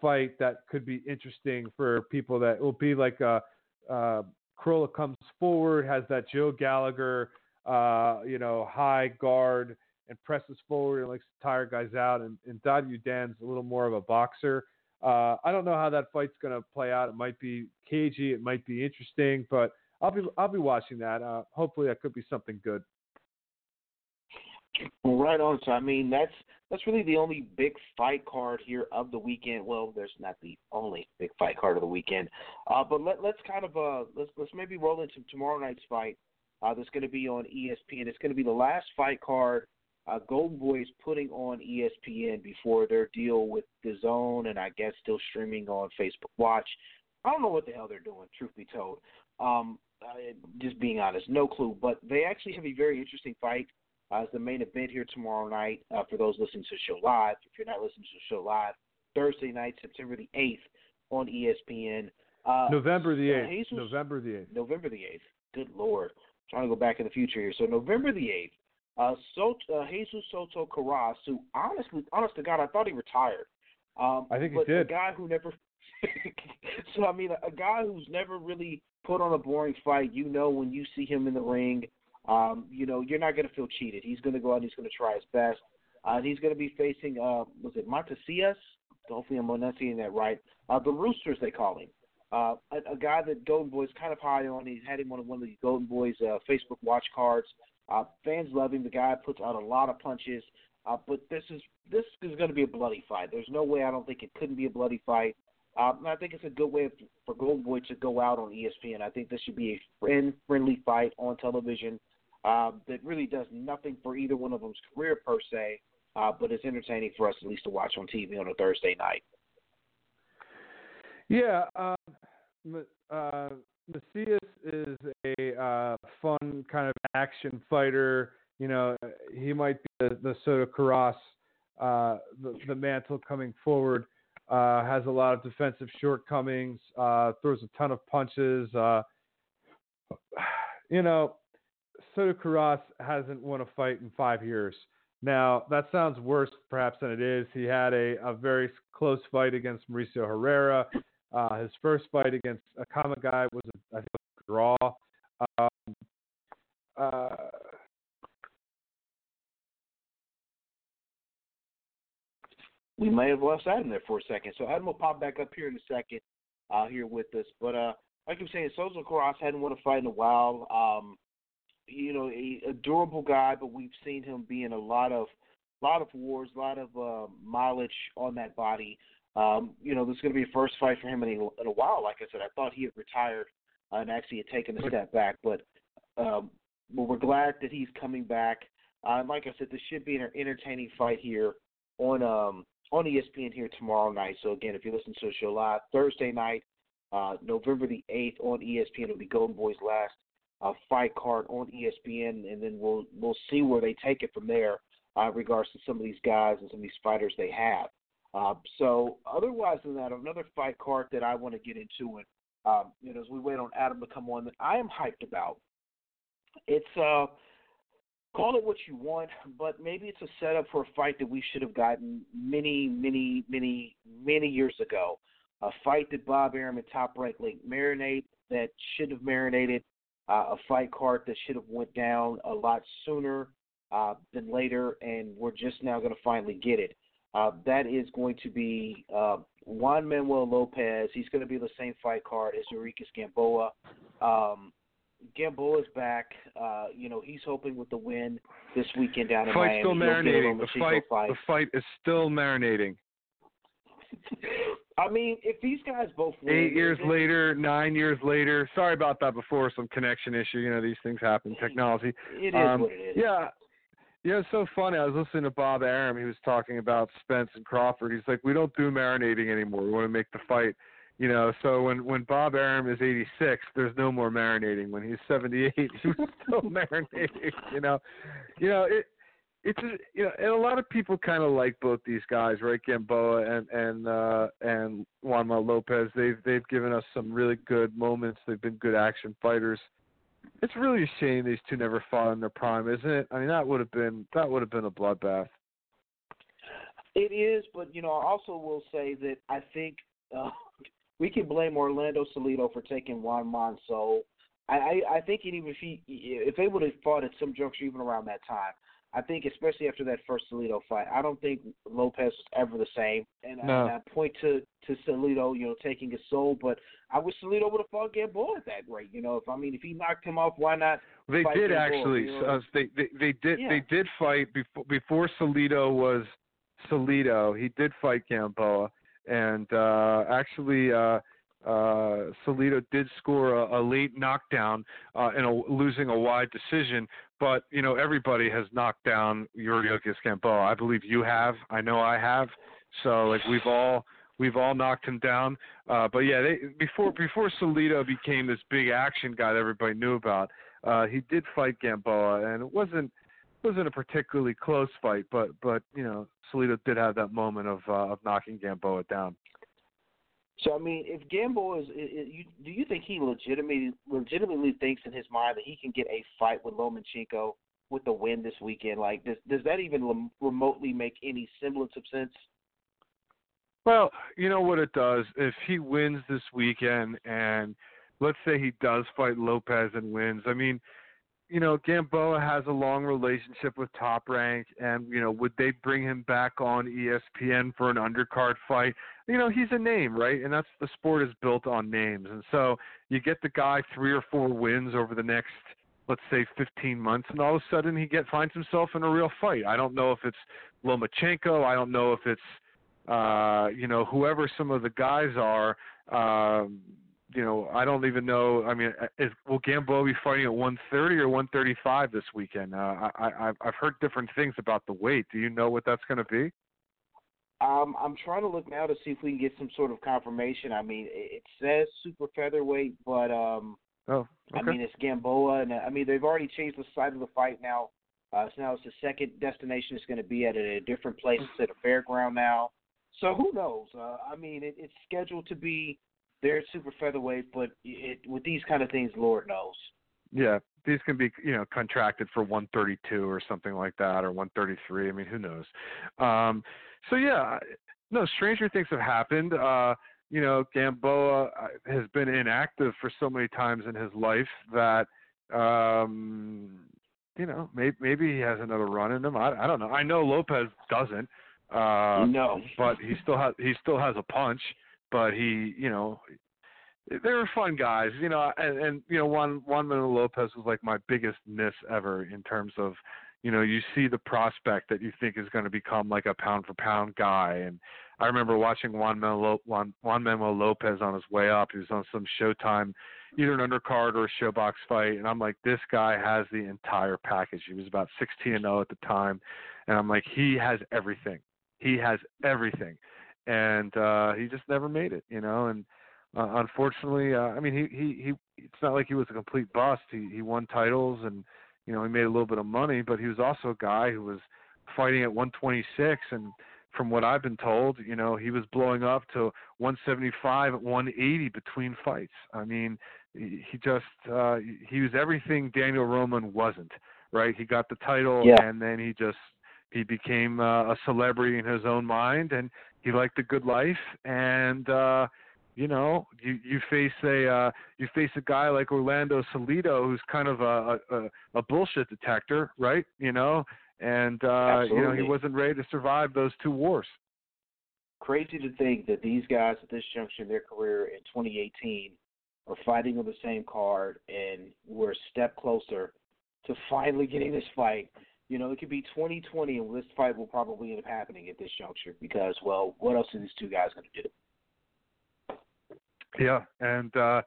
fight that could be interesting for people. That will be like a. Uh, Crolla comes forward, has that Joe Gallagher, uh, you know, high guard and presses forward and likes to tire guys out. And, and Dadu Dan's a little more of a boxer. Uh, I don't know how that fight's going to play out. It might be cagey. It might be interesting, but I'll be I'll be watching that. Uh, hopefully, that could be something good. Right on. So I mean, that's that's really the only big fight card here of the weekend. Well, there's not the only big fight card of the weekend, uh, but let, let's kind of uh, let's let's maybe roll into tomorrow night's fight. Uh, that's going to be on ESPN. It's going to be the last fight card uh, Golden Boy is putting on ESPN before their deal with DAZN, and I guess still streaming on Facebook Watch. I don't know what the hell they're doing, truth be told. Um, uh, just being honest, no clue. But they actually have a very interesting fight uh, as the main event here tomorrow night. Uh, for those listening to the show live, if you're not listening to the show live, Thursday night, September the eighth, on ESPN. Uh, November the eighth. Jesus, November the eighth. November the eighth. Good lord, I'm trying to go back in the future here. So November the eighth. Uh, so, uh, Jesus Soto Karass, who honestly, honest to God, I thought he retired. Um, I think but he did. A guy who never. so I mean, a, a guy who's never really put on a boring fight. You know, when you see him in the ring, um, you know you're not going to feel cheated. He's going to go out and he's going to try his best. Uh, and he's going to be facing, uh, was it Montesias? Hopefully, I'm enunciating that right. Uh, the Roosters, they call him. Uh, a, a guy that Golden Boy's kind of high on. He's had him on one of the Golden Boys uh, Facebook watch cards. Uh, fans love him. The guy puts out a lot of punches. Uh, but this is this is going to be a bloody fight. There's no way I don't think it couldn't be a bloody fight. Uh, and I think it's a good way for Golden Boy to go out on ESPN. I think this should be a friend friendly fight on television uh, that really does nothing for either one of them's career per se, uh, but it's entertaining for us at least to watch on TV on a Thursday night. Yeah, uh, uh, Macias is a uh, fun kind of action fighter. You know, he might be the, the Soto Karass, uh, the, the mantle coming forward. Uh, has a lot of defensive shortcomings. Uh, throws a ton of punches. Uh, you know, Soto Karass hasn't won a fight in five years. Now that sounds worse, perhaps than it is. He had a, a very close fight against Mauricio Herrera. Uh, his first fight against a guy was think, a draw. Um, uh, we may have lost Adam there for a second. So Adam will pop back up here in a second uh, here with us. But uh, like I'm saying, Soto Karass hadn't won a fight in a while. Um, you know, a, a durable guy, but we've seen him be in a lot of lot of wars, a lot of uh, mileage on that body. Um, you know, this is going to be a first fight for him in a, in a while. Like I said, I thought he had retired uh, and actually had taken a step back, but um, well, we're glad that he's coming back. Uh, like I said, this should be an entertaining fight here on um, on ESPN here tomorrow night. So again, if you listen to the show live Thursday night, uh, November the eighth on ESPN, it'll be Golden Boy's last uh, fight card on ESPN, and then we'll we'll see where they take it from there. Uh, regards to some of these guys and some of these fighters they have. Uh, so otherwise than that, another fight card that I want to get into, and um, you know, as we wait on Adam to come on, that I am hyped about. It's uh, call it what you want, but maybe it's a setup for a fight that we should have gotten many, many, many, many years ago. A fight that Bob Arum and Top Rank Link marinate that should have marinated. Uh, a fight card that should have went down a lot sooner uh, than later, and we're just now going to finally get it. Uh, that is going to be uh, Juan Manuel Lopez. He's going to be the same fight card as Enriquez Gamboa. Um, Gamboa's back. Uh, you know, he's hoping with the win this weekend down in Fight's Miami. still he'll get a marinating. The fight, fight. the fight is still marinating. I mean, if these guys both win, Eight years then- later, nine years later. Sorry about that before. Some connection issue. You know, these things happen. Technology. It is Um, what it is. Yeah. Yeah, it's so funny. I was listening to Bob Arum. He was talking about Spence and Crawford. He's like, we don't do marinating anymore. We want to make the fight. You know, so when when Bob Arum is 86, there's no more marinating. When he's 78, he was still marinating. You know, you know it. It's a, you know, and a lot of people kind of like both these guys, right? Gamboa and and uh, and Juanma Lopez. They've they've given us some really good moments. They've been good action fighters it's really a shame these two never fought in their prime, isn't it? I mean, that would have been that would have been a bloodbath. It is, but you know, I also will say that I think uh, we can blame Orlando Salido for taking Juan Monso. I, I I think even if he if they would have fought at some juncture even around that time, I think especially after that first Salido fight, I don't think Lopez was ever the same. And, I, No. and I point to to Salido, you know, taking his soul, but I wish Salido would have fought Gamboa at that rate. You know, if I mean if he knocked him off, why not? They did Gamboa, actually. you know? Uh, they, they they did Yeah. they did fight before before Salido was Salido. He did fight Gamboa, and uh, actually. Uh, uh, Salido did score a, a late knockdown uh, in a, losing a wide decision, but you know everybody has knocked down Yuriorkis Gamboa. I believe you have. I know I have. So like we've all we've all knocked him down. Uh, but yeah, they, before before Salido became this big action guy that everybody knew about, uh, he did fight Gamboa, and it wasn't wasn't a particularly close fight, but but you know Salido did have that moment of uh, of knocking Gamboa down. So I mean, if Gamble is, i i you, do you think he legitimately legitimately thinks in his mind that he can get a fight with Lomachenko with the win this weekend? Like, does does that even rem- remotely make any semblance of sense? Well, you know what it does. If he wins this weekend, and let's say he does fight Lopez and wins, I mean, you know, Gamboa has a long relationship with Top Rank, and you know, would they bring him back on ESPN for an undercard fight? You know, he's a name, right? And that's the sport is built on names, and so you get the guy three or four wins over the next, let's say, 15 months, and all of a sudden he get finds himself in a real fight. I don't know if it's Lomachenko. I don't know if it's uh, you know, whoever some of the guys are, um, you know, I don't even know. I mean, is, will Gamboa be fighting at 130 or 135 this weekend? Uh, I, I, I've- I've heard different things about the weight. Do you know what that's going to be? Um, I'm trying to look now to see if we can get some sort of confirmation. I mean, it, it says super featherweight, but um, Oh, okay. I mean it's Gamboa, and uh, I mean they've already changed the site of the fight now. Uh, so now it's the second destination. It's going to be at a different place. It's at a fairground now. So who knows? Uh, I mean, it, it's scheduled to be there at super featherweight, but it, with these kind of things, Lord knows. yeah, these can be, you know, contracted for 132 or something like that, or 133. I mean, who knows? Um, so yeah, no, stranger things have happened. Uh, you know, Gamboa uh, has been inactive for so many times in his life that, um, you know, maybe maybe he has another run in him. I, I don't know. I know Lopez doesn't. Uh, no, but he still has he still has a punch. But he, you know, they were fun guys, you know, and, and you know Juan Juan Manuel Lopez was like my biggest miss ever in terms of, you know, you see the prospect that you think is going to become like a pound for pound guy, and I remember watching Juan Manuel Juan, Juan Manuel Lopez on his way up. He was on some Showtime, either an undercard or a ShoBox fight, and I'm like, this guy has the entire package. He was about 16 and 0 at the time, and I'm like, he has everything. He has everything, and uh he just never made it, you know, and uh, unfortunately, uh, I mean, he, he he it's not like he was a complete bust. He he won titles and you know he made a little bit of money, but he was also a guy who was fighting at 126 and from what I've been told, you know, he was blowing up to 175 at 180 between fights. I mean, he just uh he was everything Daniel Roman wasn't, right? He got the title Yeah. and then he just he became uh, a celebrity in his own mind and he liked the good life and uh you know, you you face a uh, you face a guy like Orlando Salido, who's kind of a a, a bullshit detector, right? You know, and uh, you know he wasn't ready to survive those two wars. Crazy to think that these guys at this juncture in their career in 2018 are fighting on the same card, and we're a step closer to finally getting this fight. You know, it could be 2020, and this fight will probably end up happening at this juncture because, well, what else are these two guys going to do? Yeah, and uh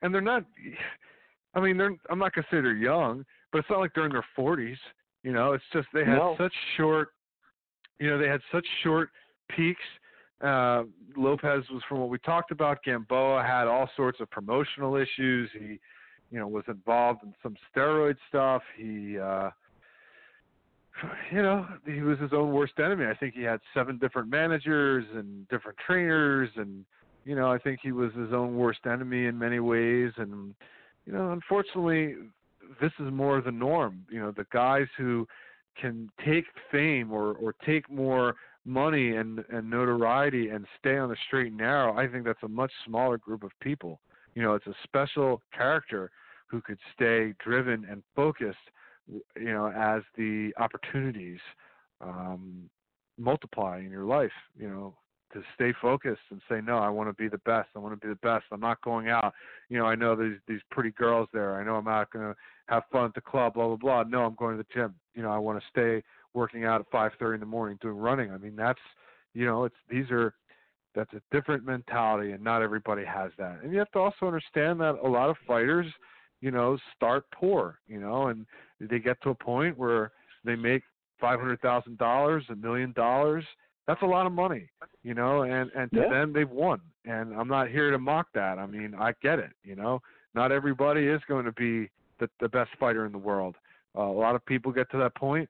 and they're not. I mean, they're. I'm not gonna say they're young, but it's not like they're in their 40s. You know, it's just they had No. such short. You know, they had such short peaks. Uh, Lopez was from what we talked about. Gamboa had all sorts of promotional issues. He, you know, was involved in some steroid stuff. He, uh, you know, he was his own worst enemy. I think he had seven different managers and different trainers, and you know, I think he was his own worst enemy in many ways. And you know, unfortunately, this is more the norm. You know, the guys who can take fame or or take more money and and notoriety and stay on the straight and narrow. I think that's a much smaller group of people. You know, it's a special character who could stay driven and focused. You know, as the opportunities um, multiply in your life. You know, to stay focused and say no i want to be the best. I want to be the best. I'm not going out. You know i know these these pretty girls there. I know i'm not going to have fun at the club blah blah blah. No i'm going to the gym. You know i want to stay working out at five thirty in the morning doing running. I mean that's you know it's these are that's a different mentality and not everybody has that. And you have to also understand that a lot of fighters you know start poor you know and they get to a point where they make five hundred thousand dollars a million dollars that's a lot of money, you know, and and to Yeah. them they've won. And I'm not here to mock that. I mean, I get it, you know. Not everybody is going to be the the best fighter in the world. Uh, a lot of people get to that point,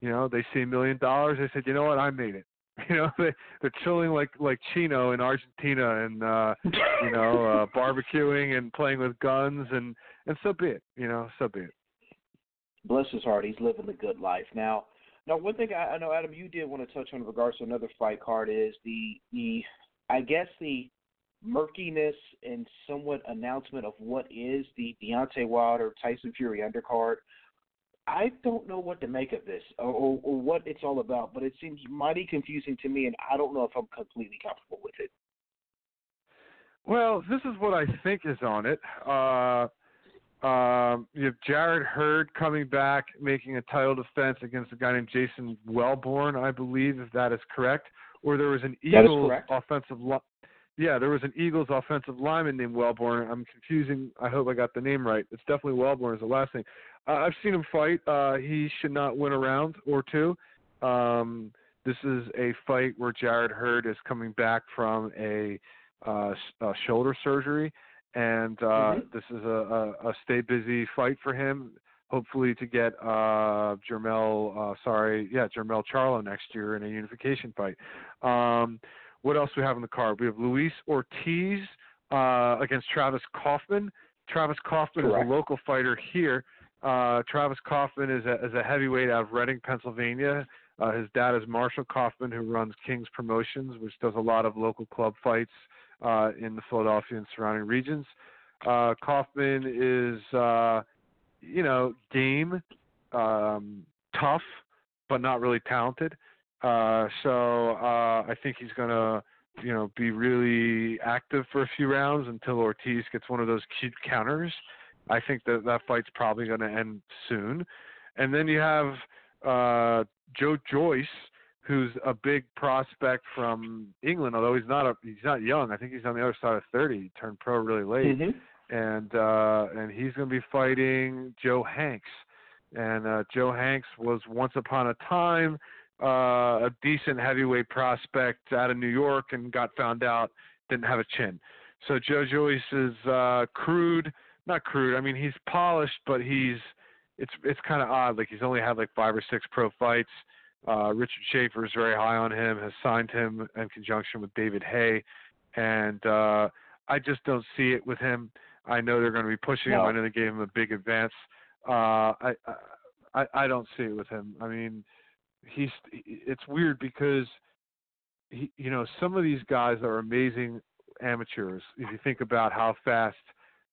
you know, they see a million dollars, they said, "You know what? I made it." You know, they they're chilling like like Chino in Argentina and uh, you know, uh barbecuing and playing with guns and and so be it, you know, so be it. Bless his heart, he's living the good life. Now, now one thing I, I know, Adam, you did want to touch on in regards to another fight card is the the I guess the murkiness and somewhat announcement of what is the Deontay Wilder Tyson Fury undercard. I don't know what to make of this or, or, what it's all about, but it seems mighty confusing to me, and I don't know if I'm completely comfortable with it. Well, this is what I think is on it. Uh, um, you have Jarrett Hurd coming back, making a title defense against a guy named Jason Welborn, I believe, if that is correct. Or there was an Eagles offensive li- yeah, there was an Eagles offensive lineman named Wellborn. I'm confusing. I hope I got the name right. It's definitely Welborn is the last name. Uh, I've seen him fight. Uh, he should not win a round or two. Um, this is a fight where Jarrett Hurd is coming back from a, uh, a shoulder surgery, and uh, Mhm. this is a, a, a stay busy fight for him. Hopefully to get uh, Jermell, uh, sorry, yeah, Jermell Charlo next year in a unification fight. Um, what else do we have in the card? We have Luis Ortiz uh, against Travis Kaufman. Travis Kaufman Correct. is a local fighter here. Uh, Travis Kaufman is a, is a heavyweight out of Reading, Pennsylvania. Uh, his dad is Marshall Kaufman, who runs King's Promotions, which does a lot of local club fights uh, in the Philadelphia and surrounding regions. Uh, Kaufman is, uh, you know, game, um, tough, but not really talented. Uh, so uh, I think he's going to, you know, be really active for a few rounds until Ortiz gets one of those cute counters. I think that that fight's probably going to end soon. And then you have uh, Joe Joyce, who's a big prospect from England, although he's not a he's not young. I think he's on the other side of 30. He turned pro really late Mhm. and uh, and he's going to be fighting Joe Hanks. And uh, Joe Hanks was once upon a time uh, a decent heavyweight prospect out of New York, and got found out didn't have a chin. So Joe Joyce is uh, crude, not crude. I mean he's polished, but he's it's it's kind of odd. Like he's only had like five or six pro fights. Uh, Richard Schaefer is very high on him, has signed him in conjunction with David Haye, and uh, I just don't see it with him. I know they're going to be pushing him. No. I know they gave him a big advance. Uh, I, I I don't see it with him. I mean, he's it's weird because he you know some of these guys are amazing amateurs. If you think about how fast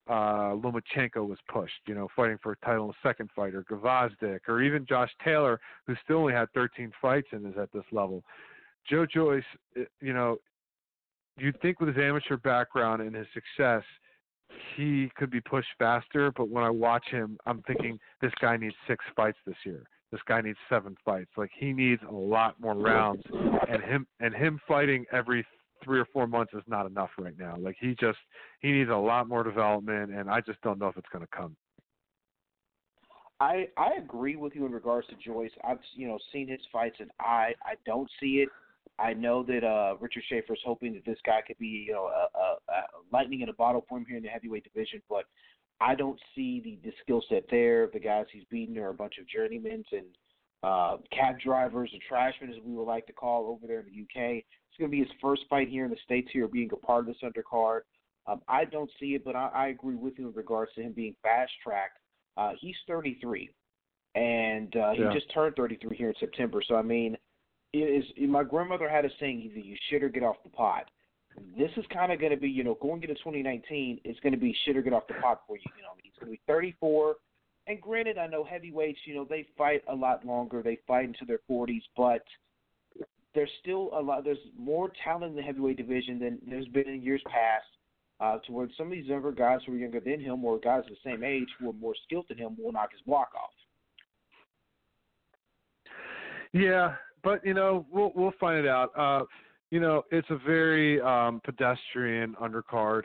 uh, Lomachenko was pushed, you know, fighting for a title in second fight, or Gvozdyk, or even Josh Taylor, who still only had 13 fights and is at this level. Joe Joyce, eh, you know, you'd think with his amateur background and his success, he could be pushed faster. But when I watch him, I'm thinking this guy needs six fights this year. This guy needs seven fights. Like he needs a lot more rounds, and him and him fighting every three or four months is not enough right now. Like he just he needs a lot more development, and I just don't know if it's going to come. I I agree with you in regards to Joyce. I've you know seen his fights, and I I don't see it. I know that uh Richard Schaefer's hoping that this guy could be you know a, a, a lightning in a bottle for him here in the heavyweight division, but I don't see the the skill set there. The guys he's beaten are a bunch of journeymen and uh, cab drivers and trashmen, as we would like to call over there in the UK. It's going to be his first fight here in the states here, being a part of this undercard. Um, I don't see it, but I, I agree with you in regards to him being fast tracked. Uh, he's 33, and uh, he Yeah. just turned 33 here in September. So I mean, it is my grandmother had a saying: either you shit or get off the pot. This is kind of going to be, you know, going into 2019, it's going to be shit or get off the pot for you. You know, he's going to be 34. And granted, I know heavyweights, you know, they fight a lot longer. They fight into their 40s, but there's still a lot. There's more talent in the heavyweight division than there's been in years past. Uh, to where some of these younger guys who are younger than him, or guys the same age who are more skilled than him, will knock his block off. Yeah, but you know we'll we'll find it out. Uh, you know it's a very um, pedestrian undercard,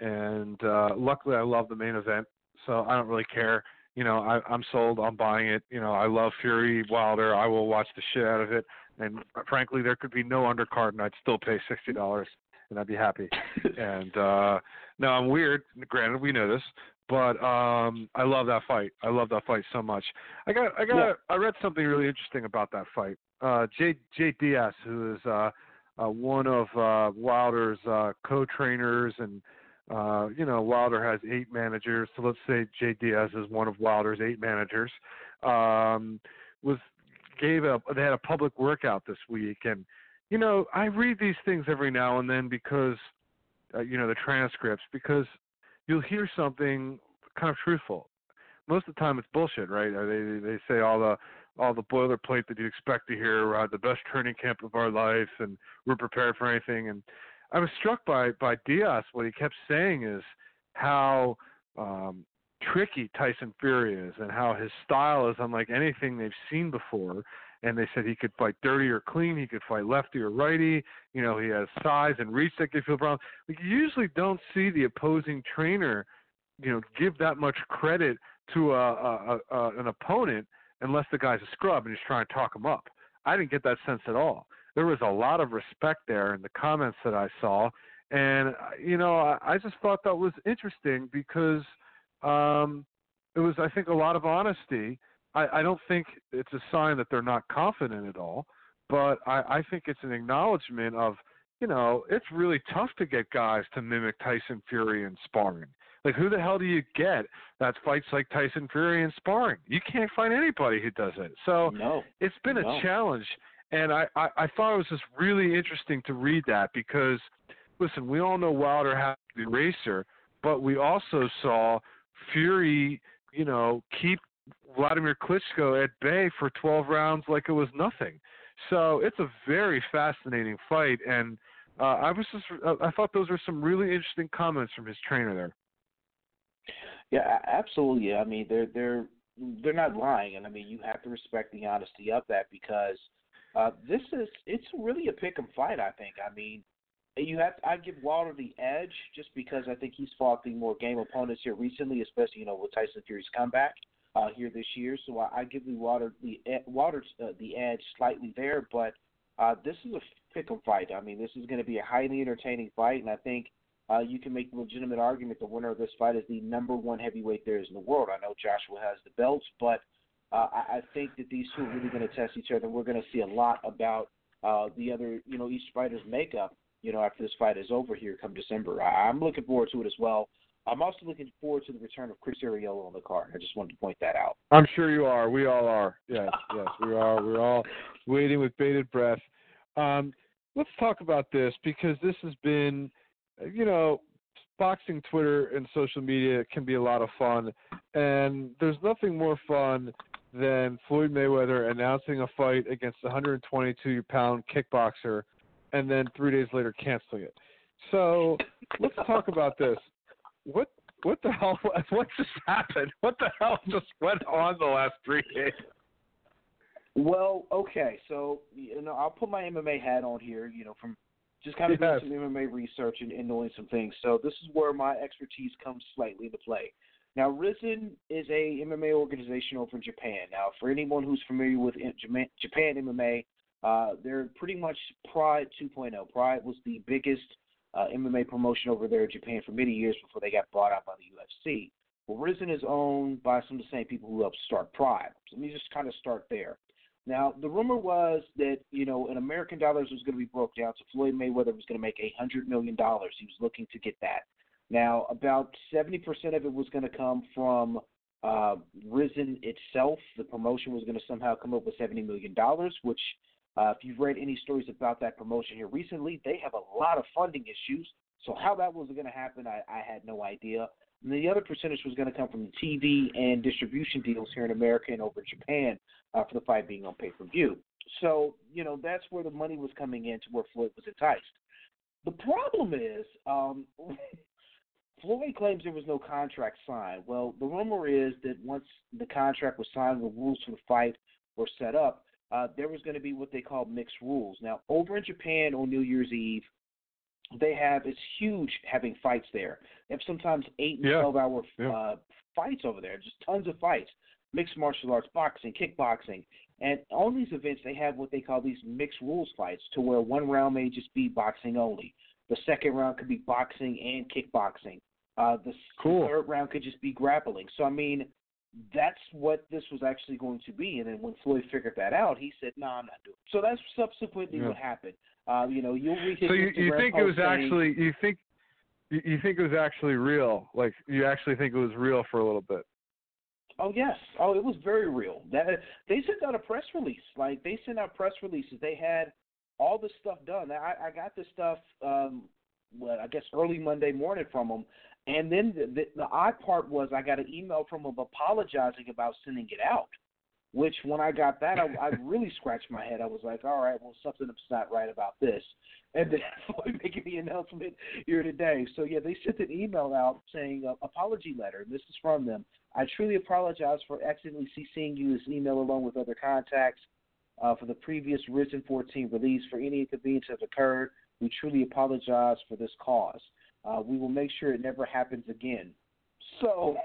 and uh, luckily I love the main event, so I don't really care. You know I, I'm sold. I'm buying it. You know I love Fury Wilder. I will watch the shit out of it. And frankly, there could be no undercard, and I'd still pay sixty dollars, and I'd be happy. and uh, now I'm weird. Granted, we know this, but um, I love that fight. I love that fight so much. I got, I got, Yeah. I read something really interesting about that fight. Uh, Jay Jay Deas, who is uh, uh, one of uh, Wilder's uh, co-trainers, and uh, you know Wilder has eight managers, so let's say Jay Deas is one of Wilder's eight managers. Um, was gave a they had a public workout this week, and you know I read these things every now and then because uh, you know the transcripts because you'll hear something kind of truthful. Most of the time it's bullshit, right? They they say all the all the boilerplate that you expect to hear. Uh, the best training camp of our life, and we're prepared for anything. And I was struck by by Deas. What he kept saying is how um, tricky Tyson Fury is, and how his style is unlike anything they've seen before. And they said he could fight dirty or clean. He could fight lefty or righty. You know, he has size and reach that give you a problem. Like you usually don't see the opposing trainer, you know, give that much credit to a, a, a, an opponent unless the guy's a scrub and he's trying to talk him up. I didn't get that sense at all. There was a lot of respect there in the comments that I saw, and uh, you know, I, I just thought that was interesting because um, it was, I think, a lot of honesty. I, I don't think it's a sign that they're not confident at all, but I, I think it's an acknowledgement of, you know, it's really tough to get guys to mimic Tyson Fury in sparring. Like, who the hell do you get that fights like Tyson Fury in sparring? You can't find anybody who does it. So No, it's been No. a challenge, and I, I I thought it was just really interesting to read that because, listen, we all know Wilder has the racer, but we also saw Fury, you know, keep Vladimir Klitschko at bay for 12 rounds like it was nothing. So it's a very fascinating fight, and uh, I was just I thought those were some really interesting comments from his trainer there. Yeah, absolutely. I mean, they're they're they're not lying, and I mean, you have to respect the honesty of that because uh, this is it's really a pick 'em fight. I think. I mean, you have I give Wilder the edge just because I think he's fought the more game opponents here recently, especially you know with Tyson Fury's comeback uh, here this year. So I, I give the Wilder the e- Wilder uh, the edge slightly there, but uh, this is a pick 'em fight. I mean, this is going to be a highly entertaining fight, and I think uh, you can make the legitimate argument the winner of this fight is the number one heavyweight there is in the world. I know Joshua has the belts, but uh, I, I think that these two are really going to test each other. We're going to see a lot about uh, the other, you know, each fighter's makeup. You know, after this fight is over here come December, I, I'm looking forward to it as well. I'm also looking forward to the return of Chris Arreola on the card. I just wanted to point that out. I'm sure you are. We all are. Yes, yes, we are. We're all waiting with bated breath. Um, let's talk about this because this has been, you know, boxing Twitter and social media can be a lot of fun, and there's nothing more fun than Floyd Mayweather announcing a fight against a 122 pound kickboxer, and then three days later canceling it. So let's talk about this. What what the hell? What just happened? What the hell just went on the last three days? Well, okay, so you know, I'll put my MMA hat on here. You know, from just kind of Yes. doing some MMA research and, and knowing some things. So this is where my expertise comes slightly into play. Now, RIZIN is a MMA organization over in Japan. Now, for anyone who's familiar with Japan MMA, uh, they're pretty much Pride 2.0. Pride was the biggest uh, MMA promotion over there in Japan for many years before they got bought out by the UFC. Well, RIZIN is owned by some of the same people who helped start Pride. So let me just kind of start there. Now, the rumor was that, you know, in American dollars was going to be broke down, so Floyd Mayweather was going to make $100 million. He was looking to get that. Now, about 70% of it was going to come from uh, RIZIN itself. The promotion was going to somehow come up with $70 million, which, uh, if you've read any stories about that promotion here recently, they have a lot of funding issues. So, how that was going to happen, I, I had no idea. And the other percentage was going to come from the TV and distribution deals here in America and over in Japan uh, for the fight being on pay per view. So, you know, that's where the money was coming in to where Floyd was enticed. The problem is, um, Floyd claims there was no contract signed. Well, the rumor is that once the contract was signed, the rules for the fight were set up, uh, there was going to be what they call mixed rules. Now, over in Japan on New Year's Eve, they have it's huge having fights there. They have sometimes eight and Yeah. twelve hour Yeah. uh, fights over there, just tons of fights, mixed martial arts, boxing, kickboxing, and on these events they have what they call these mixed rules fights, to where one round may just be boxing only, the second round could be boxing and kickboxing, uh, the Cool. third round could just be grappling. So I mean, that's what this was actually going to be. And then when Floyd figured that out, he said, "No, I'm not doing." It. So that's subsequently Yeah. what happened. Uh, you know, you'll read So you, you think it was saying- actually you think you, you think it was actually real? Like you actually think it was real for a little bit? Oh yes. Oh, it was very real. That they sent out a press release. Like they sent out press releases. They had all this stuff done. I, I got this stuff. Um, well, I guess early Monday morning from them, and then the, the, the odd part was I got an email from them apologizing about sending it out. Which when I got that, I, I really scratched my head. I was like, all right, well something's not right about this. And then Floyd making the announcement here today. So yeah, they sent an email out saying uh, apology letter. This is from them. I truly apologize for accidentally CCing you this email along with other contacts uh, for the previous RIZIN 14 release. For any inconvenience that occurred, we truly apologize for this cause. Uh, we will make sure it never happens again. So,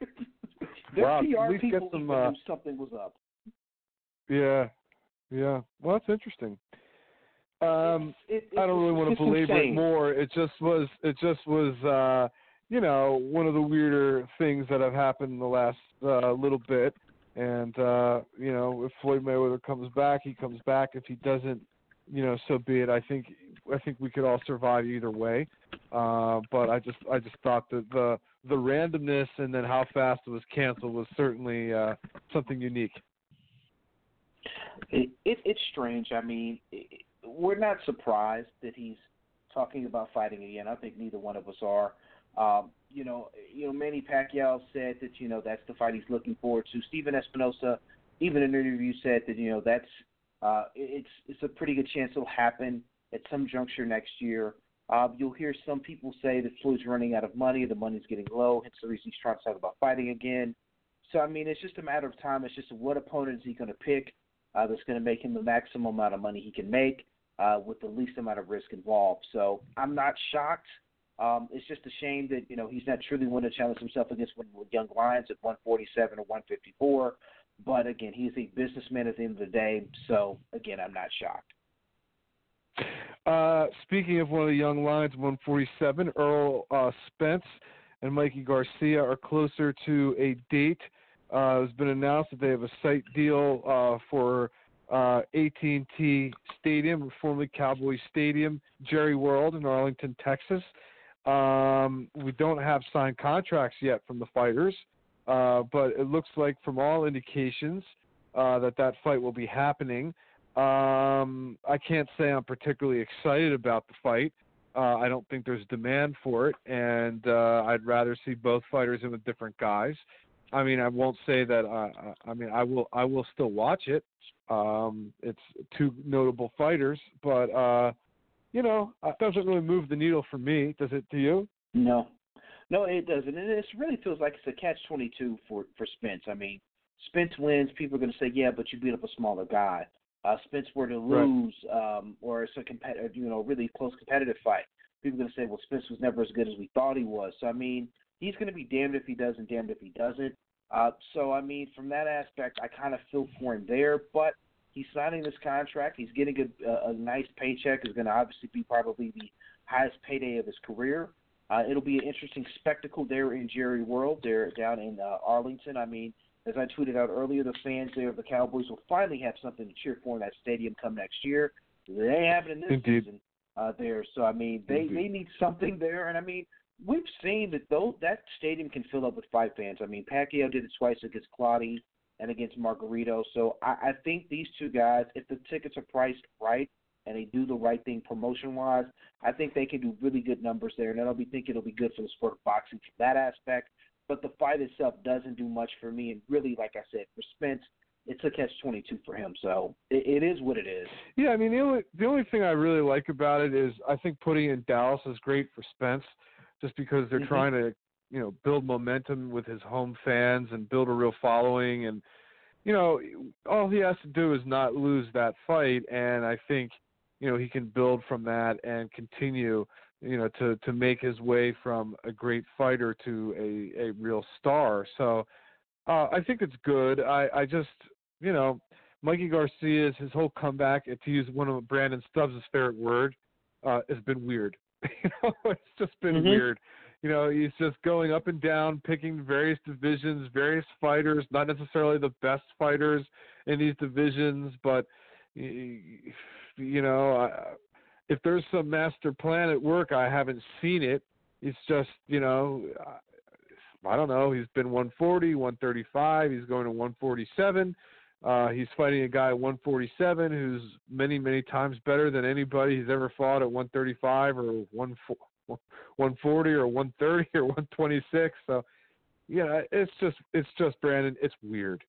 their Wow, PR people some, uh, knew something was up. Yeah, yeah. Well, that's interesting. Um, It- it- I don't really want to belabor it more. It just was. It just was. uh You know, one of the weirder things that have happened in the last uh, little bit. And uh, you know, if Floyd Mayweather comes back, he comes back. If he doesn't, you know, so be it. I think I think we could all survive either way. Uh, but I just I just thought that the the randomness and then how fast it was canceled was certainly uh, something unique. It, it, it's strange. I mean, it, we're not surprised that he's talking about fighting again. I think neither one of us are. Um, you know, you know, Manny Pacquiao said that you know that's the fight he's looking forward to. Stephen Espinoza, even in an interview, said that you know that's uh, it's it's a pretty good chance it'll happen at some juncture next year. Uh, you'll hear some people say that Floyd's running out of money, the money's getting low, hence the reason he's trying to talk about fighting again. So I mean, it's just a matter of time. It's just what opponent is he going to pick uh, that's going to make him the maximum amount of money he can make uh, with the least amount of risk involved. So I'm not shocked. Um, it's just a shame that you know he's not truly willing to challenge himself against one of the young lions at 147 or 154. But again, he's a businessman at the end of the day. So again, I'm not shocked. Uh, speaking of one of the young lions, 147, Errol uh, Spence and Mikey Garcia are closer to a date. Uh, it's been announced that they have a site deal uh, for uh, AT&T Stadium, formerly Cowboy Stadium, Jerry World in Arlington, Texas. Um, we don't have signed contracts yet from the fighters, uh, but it looks like from all indications uh, that that fight will be happening. Um, I can't say I'm particularly excited about the fight. Uh, I don't think there's demand for it, and uh, I'd rather see both fighters in with different guys. I mean, I won't say that. I mean, I will. I will still watch it. Um, it's two notable fighters, but uh, you know, it doesn't really move the needle for me. Does it to you? No, no, it doesn't. And it really feels like it's a catch twenty two for for Spence. I mean, Spence wins. People are going to say, yeah, but you beat up a smaller guy. uh, Spence were to lose um, or it's a competitive, you know, really close competitive fight, people are going to say, well, Spence was never as good as we thought he was. So I mean, he's going to be damned if he does and damned if he doesn't. Uh, so I mean, from that aspect, I kind of feel for him there. But he's signing this contract. He's getting a, a nice paycheck. Is going to obviously be probably the highest payday of his career. Uh, it'll be an interesting spectacle there in Jerry World, there down in uh, Arlington. I mean, as I tweeted out earlier, the fans there of the Cowboys will finally have something to cheer for in that stadium come next year. They have it in this Indeed. season uh, there, so I mean, they Indeed. they need something there, and I mean, we've seen that though that stadium can fill up with five fans. I mean, Pacquiao did it twice against Clottey and against Margarito. So I, I think these two guys, if the tickets are priced right and they do the right thing promotion wise, I think they can do really good numbers there, and I'll be thinking it'll be good for the sport of boxing from that aspect. But the fight itself doesn't do much for me, and really, like I said, for Spence, it's a catch twenty two for him. So it, it is what it is. Yeah, I mean the only the only thing I really like about it is I think putting in Dallas is great for Spence, just because they're Mhm. trying to you know build momentum with his home fans and build a real following and you know all he has to do is not lose that fight and I think you know he can build from that and continue you know to to make his way from a great fighter to a a real star so uh I think it's good I I just you know Mikey Garcia's his whole comeback, to use one of Brandon Stubbs' favorite word, uh, has been weird. you know, it's just been Mhm. weird. You know, he's just going up and down, picking various divisions, various fighters, not necessarily the best fighters in these divisions, but y- you know, uh, if there's some master plan at work, I haven't seen it. It's just, you know, I don't know. He's been 140, 135. He's going to 147. Uh, he's fighting a guy at 147 who's many, many times better than anybody he's ever fought at 135 or 140 or 130 or 126. So, yeah, it's just, it's just Brandon. It's weird.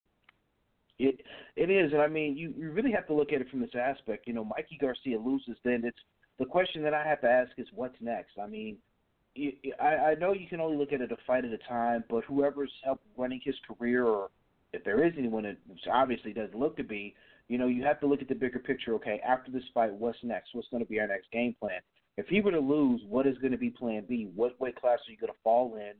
It it is, and I mean, you you really have to look at it from this aspect. You know, Mikey Garcia loses, then it's the question that I have to ask is what's next. I mean, you, I I know you can only look at it a fight at a time, but whoever's helped running his career, or if there is anyone, it obviously doesn't look to be, you know, you have to look at the bigger picture. Okay, after this fight, what's next? What's going to be our next game plan? If he were to lose, what is going to be Plan B? What weight class are you going to fall in?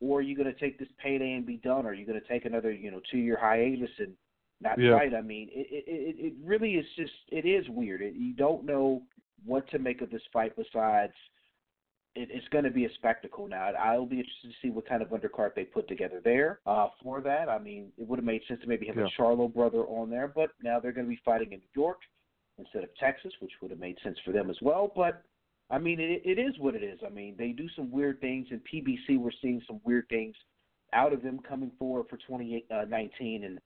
Or are you going to take this payday and be done? Or are you going to take another, you know, two year hiatus and not Yeah. fight? I mean, it, it it really is just it is weird. It, you don't know what to make of this fight. Besides, it, it's going to be a spectacle now. I'll be interested to see what kind of undercard they put together there uh, for that. I mean, it would have made sense to maybe have Yeah. a Charlo brother on there, but now they're going to be fighting in New York instead of Texas, which would have made sense for them as well. But I mean, it, it is what it is. I mean, they do some weird things. In PBC, we're seeing some weird things out of them coming forward for 2019, and uh,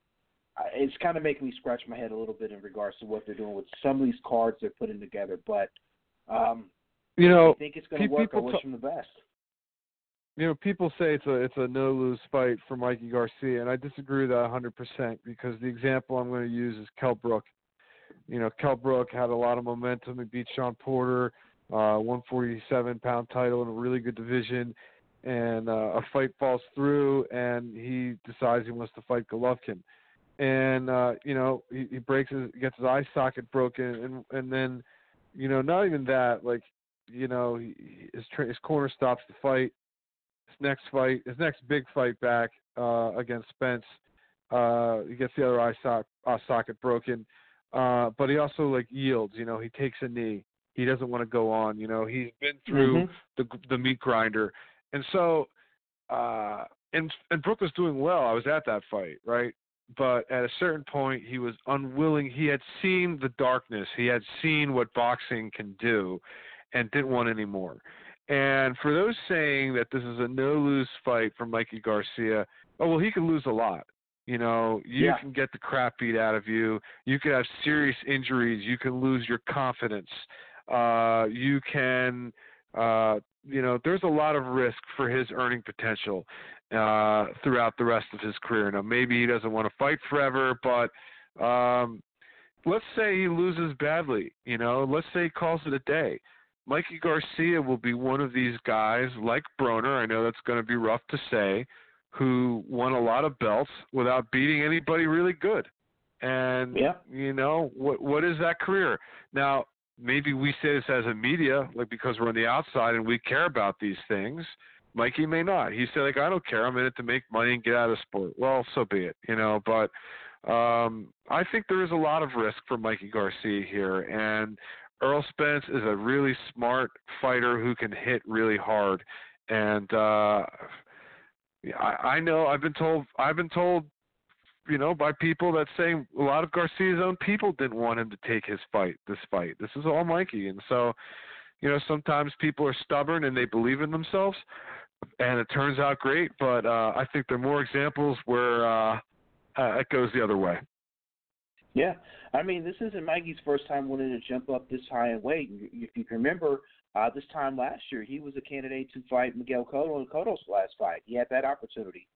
it's kind of making me scratch my head a little bit in regards to what they're doing with some of these cards they're putting together. But um, You know, I think it's going to work. I wish ta- them the best. you know, people say it's a it's a no lose fight for Mikey Garcia, and I disagree with that 100% because the example I'm going to use is Kell Brook. You know, Kell Brook had a lot of momentum. He beat Sean Porter, uh, 147 pound title in a really good division, and uh, a fight falls through, and he decides he wants to fight Golovkin, and uh, you know he, he breaks his gets his eye socket broken, and and then, you know, not even that, like, you know, he, his tra- his corner stops the fight his next fight, his next big fight back uh, against Spence, uh, he gets the other eye, sock, eye socket broken, uh, but he also like yields. You know, he takes a knee. He doesn't want to go on. You know, he's been through Mhm. the the meat grinder, and so uh, and and Brook was doing well. I was at that fight, right? But at a certain point, he was unwilling. He had seen the darkness. He had seen what boxing can do, and didn't want any more. And for those saying that this is a no lose fight for Mikey Garcia, oh well, he could lose a lot. You know, you Yeah. can get the crap beat out of you. You could have serious injuries. You can lose your confidence. Uh, you can, uh, you know, there's a lot of risk for his earning potential uh, throughout the rest of his career. Now, maybe he doesn't want to fight forever, but um, let's say he loses badly. You know, let's say he calls it a day. Mikey Garcia will be one of these guys like Broner. I know that's going to be rough to say, who won a lot of belts without beating anybody really good. And Yeah. you know what what is that career? Now maybe we say this as a media, like because we're on the outside and we care about these things. Mikey may not. He said like I don't care. I'm in it to make money and get out of sport. Well, so be it. You know, but um, I think there is a lot of risk for Mikey Garcia here, and Errol Spence is a really smart fighter who can hit really hard. And uh, I, I know I've been told I've been told, you know, by people that say a lot of Garcia's own people didn't want him to take his fight. This fight. This is all Mikey, and so. You know, sometimes people are stubborn and they believe in themselves, and it turns out great. But uh, I think there are more examples where uh, uh, it goes the other way. Yeah, I mean, this isn't Mikey's first time wanting to jump up this high in weight. If you can remember, uh, this time last year, he was a candidate to fight Miguel Cotto in Cotto's last fight. He had that opportunity,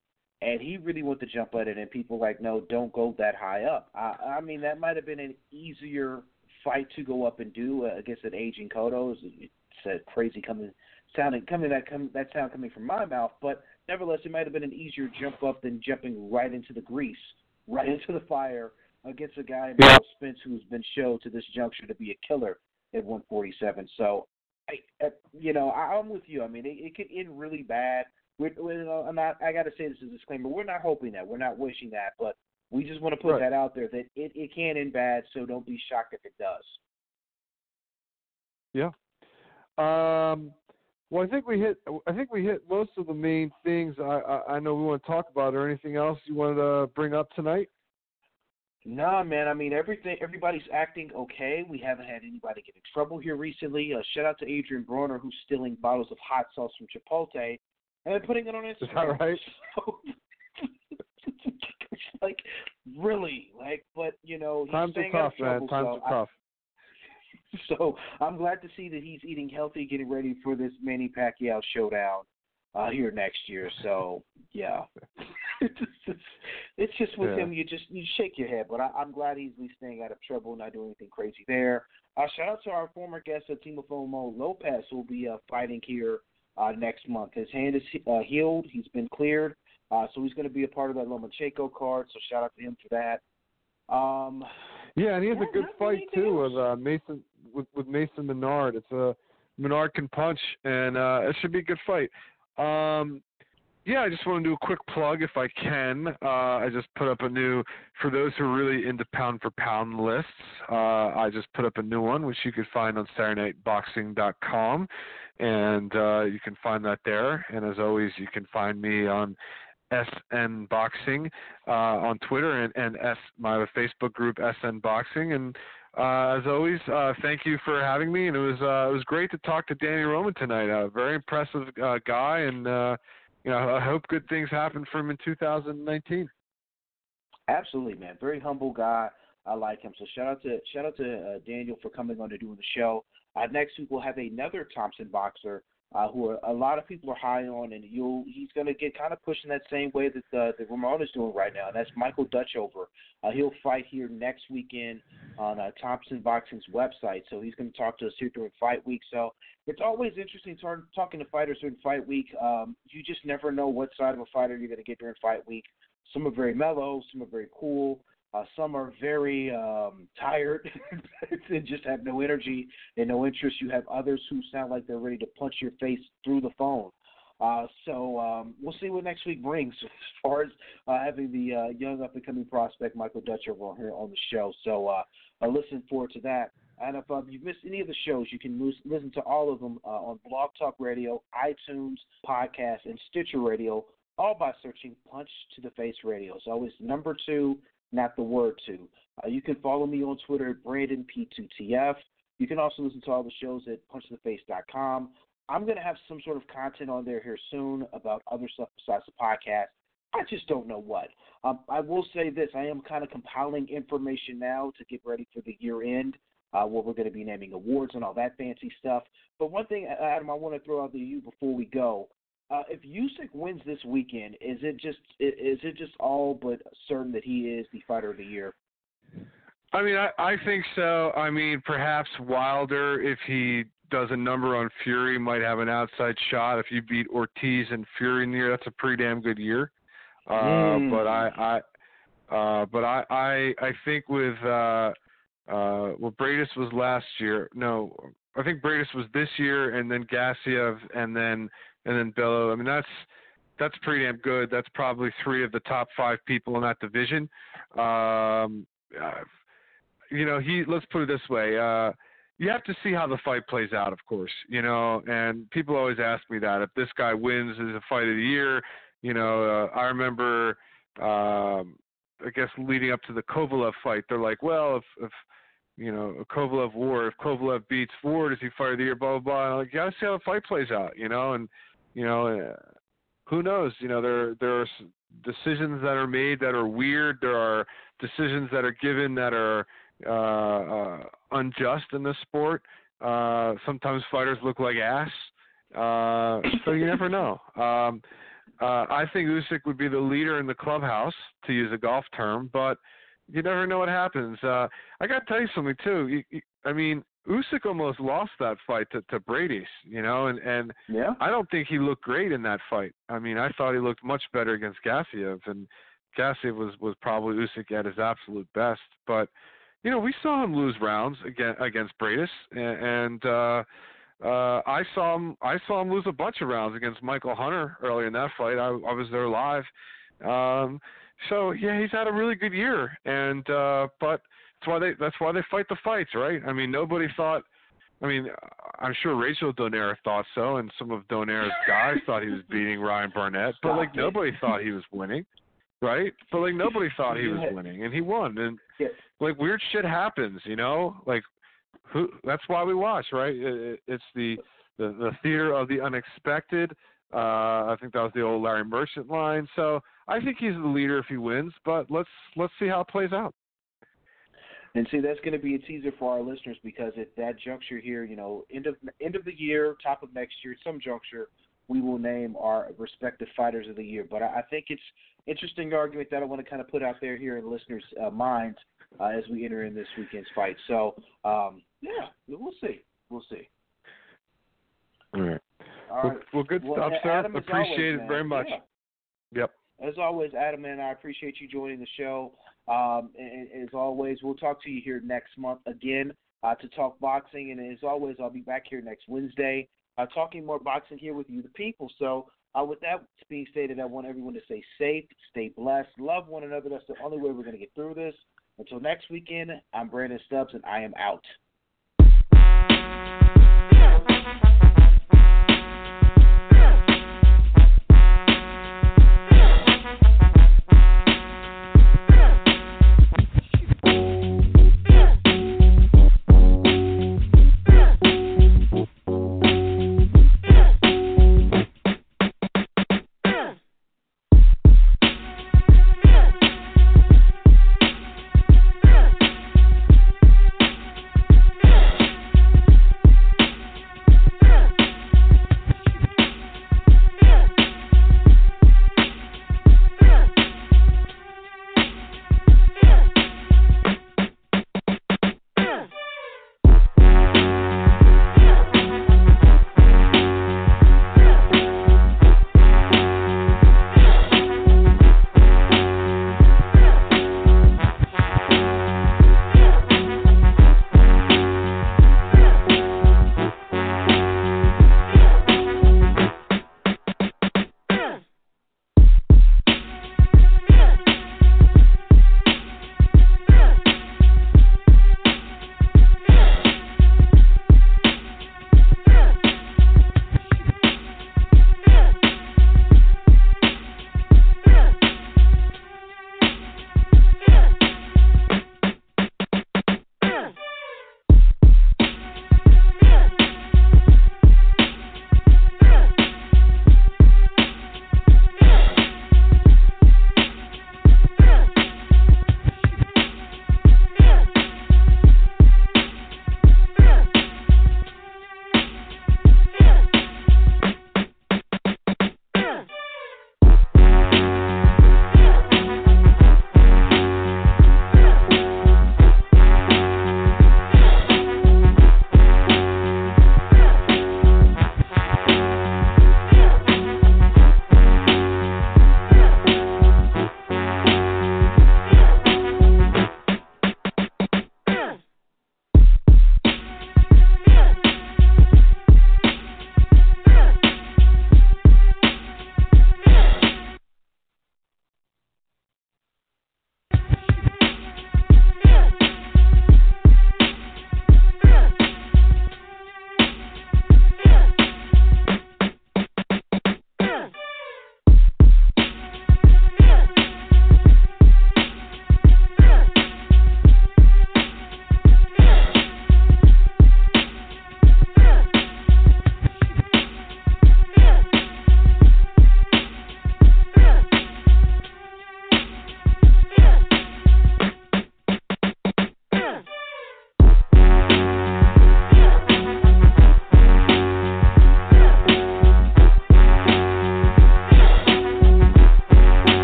and he really wanted to jump at it. And people were like, no, don't go that high up. I, I mean, that might have been an easier fight to go up and do uh, against an aging Cotto. It's a crazy coming sounding coming that come that sound coming from my mouth, but nevertheless, it might have been an easier jump up than jumping right into the grease, right into the fire against a guy. Michael Spence who's been shown to this juncture to be a killer at 147. So, I, uh, you know, I, I'm with you. I mean, it, it could end really bad. We're, we're, you know, I'm not. I got to say this as a disclaimer. We're not hoping that. We're not wishing that, but we just want to put Right. that out there that it, it can end bad. So don't be shocked if it does. Yeah. Um, well, I think we hit. I think we hit most of the main things. I I, I know we want to talk about. Or anything else you wanted to bring up tonight? Nah, man. I mean, everything. Everybody's acting okay. We haven't had anybody get in trouble here recently. Uh, shout out to Adrian Broner, who's stealing bottles of hot sauce from Chipotle and then putting it on Instagram. Is that right? So, like, really, like, but you know, he's Times are staying out of tough, man. trouble, Times so are tough. So I'm glad to see that he's eating healthy, getting ready for this Manny Pacquiao showdown uh, here next year. So yeah, it's just, it's just with Yeah. him. You just you shake your head, but I, I'm glad he's at least staying out of trouble, not doing anything crazy there. Uh, shout out to our former guest, Teofimo Lopez, who will be uh, fighting here uh, next month. His hand is uh, healed. He's been cleared, uh, so he's going to be a part of that Lomachenko card. So shout out to him for that. Um, Yeah, and he has Yeah, a good fight too with uh, Mason with, with Mason Menard. It's a Menard can punch, and uh, it should be a good fight. Um, yeah, I just want to do a quick plug if I can. Uh, I just put up a new for those who are really into pound for pound lists. Uh, I just put up a new one, which you can find on SaturdayNightBoxing.com, and uh, you can find that there. And as always, you can find me on SN Boxing uh, on Twitter and, and S my Facebook group SN Boxing. And uh, as always, uh, thank you for having me. And it was uh, it was great to talk to Danny Roman tonight. A very impressive uh, guy, and uh, you know I hope good things happen for him in 2019. Absolutely, man. Very humble guy. I like him. So shout out to shout out to Daniel for coming on to doing the show. Next week we'll have another Thompson boxer uh, who are, a lot of people are high on, and you'll he's going to get kind of pushed in that same way that uh, that Roman is doing right now. And that's Michael Dutchover. Uh, he'll fight here next weekend on uh, Thompson Boxing's website. So he's going to talk to us here during fight week. So it's always interesting tar- talking to fighters during fight week. Um, you just never know what side of a fighter you're going to get during fight week. Some are very mellow, some are very cool. Uh, some are very um, tired and just have no energy and no interest. You have others who sound like they're ready to punch your face through the phone. Uh, so um, we'll see what next week brings as far as uh, having the uh, young up and coming prospect Michael Dutcher on here on the show. So uh, uh, listen forward to that. And if um, you've missed any of the shows, you can lis- listen to all of them uh, on Blog Talk Radio, iTunes, Podcast, and Stitcher Radio, all by searching Punch to the Face Radio. It's always number two, not the word to. Uh, you can follow me on Twitter at BrandonP2TF. You can also listen to all the shows at punchtotheface.com. I'm going to have some sort of content on there here soon about other stuff besides the podcast. I just don't know what. Um, I will say this: I am kind of compiling information now to get ready for the year end, uh, where we're going to be naming awards and all that fancy stuff. But one thing, Adam, I want to throw out to you before we go: uh, if Usyk wins this weekend, is it just is it just all but certain that he is the fighter of the year? I mean, I, I think so. I mean, perhaps Wilder, if he does a number on Fury, might have an outside shot. If you beat Ortiz and Fury in the year, that's a pretty damn good year. Uh, Mm. But I, I, Uh, but I, I I think with uh, uh, well, Briedis was last year. No, I think Briedis was this year, and then Gassiev, and then and then Bellew. I mean, that's that's pretty damn good. That's probably three of the top five people in that division. Um, uh, you know, he. Let's put it this way. Uh, you have to see how the fight plays out, of course. You know, and people always ask me that if this guy wins is a fight of the year. You know, uh, I remember. Um, I guess leading up to the Kovalev fight, they're like, well, if if you know, Kovalev Ward. If Kovalev beats Ward, is he fight of the year? Blah blah blah. And I'm like, you gotta see how the fight plays out, you know. And you know, uh, who knows? You know, there there are decisions that are made that are weird. There are decisions that are given that are uh, uh, unjust in the sport. Uh, sometimes fighters look like ass. Uh, so you never know. Um, uh, I think Usyk would be the leader in the clubhouse, to use a golf term, but you never know what happens. Uh, I got to tell you something too. You, you, I mean, Usyk almost lost that fight to, to Briedis, you know, and and yeah. I don't think he looked great in that fight. I mean, I thought he looked much better against Gassiev, and Gassiev was was probably Usyk at his absolute best. But you know, we saw him lose rounds against against Briedis, and, and uh, uh, I saw him I saw him lose a bunch of rounds against Michael Hunter earlier in that fight. I, I was there live. Um, so yeah, he's had a really good year, and uh, but that's why they that's why they fight the fights, right? I mean, nobody thought. I mean, I'm sure Rachel Donaire thought so, and some of Donaire's guys thought he was beating Ryan Burnett, but like nobody thought he was winning, right? But like nobody thought he was winning, and he won. And like weird shit happens, you know. Like who? That's why we watch, right? It, it's the the the theater of the unexpected. Uh, I think that was the old Larry Merchant line. So I think he's the leader if he wins, but let's let's see how it plays out. And see, that's going to be a teaser for our listeners because at that juncture here, you know, end of end of the year, top of next year, some juncture, we will name our respective fighters of the year. But I, I think it's interesting argument that I want to kind of put out there here in listeners' uh, minds uh, as we enter in this weekend's fight. So, um, yeah, we'll see. We'll see. All right. All well, well, good Well, stuff, sir. Adam, as Appreciate always, it very much. Yeah. Yep. As always, Adam and I appreciate you joining the show. Um, and, and as always, we'll talk to you here next month again uh, to talk boxing. And as always, I'll be back here next Wednesday uh, talking more boxing here with you, the people. So, uh, with that being stated, I want everyone to stay safe, stay blessed, love one another. That's the only way we're going to get through this. Until next weekend, I'm Brandon Stubbs, and I am out.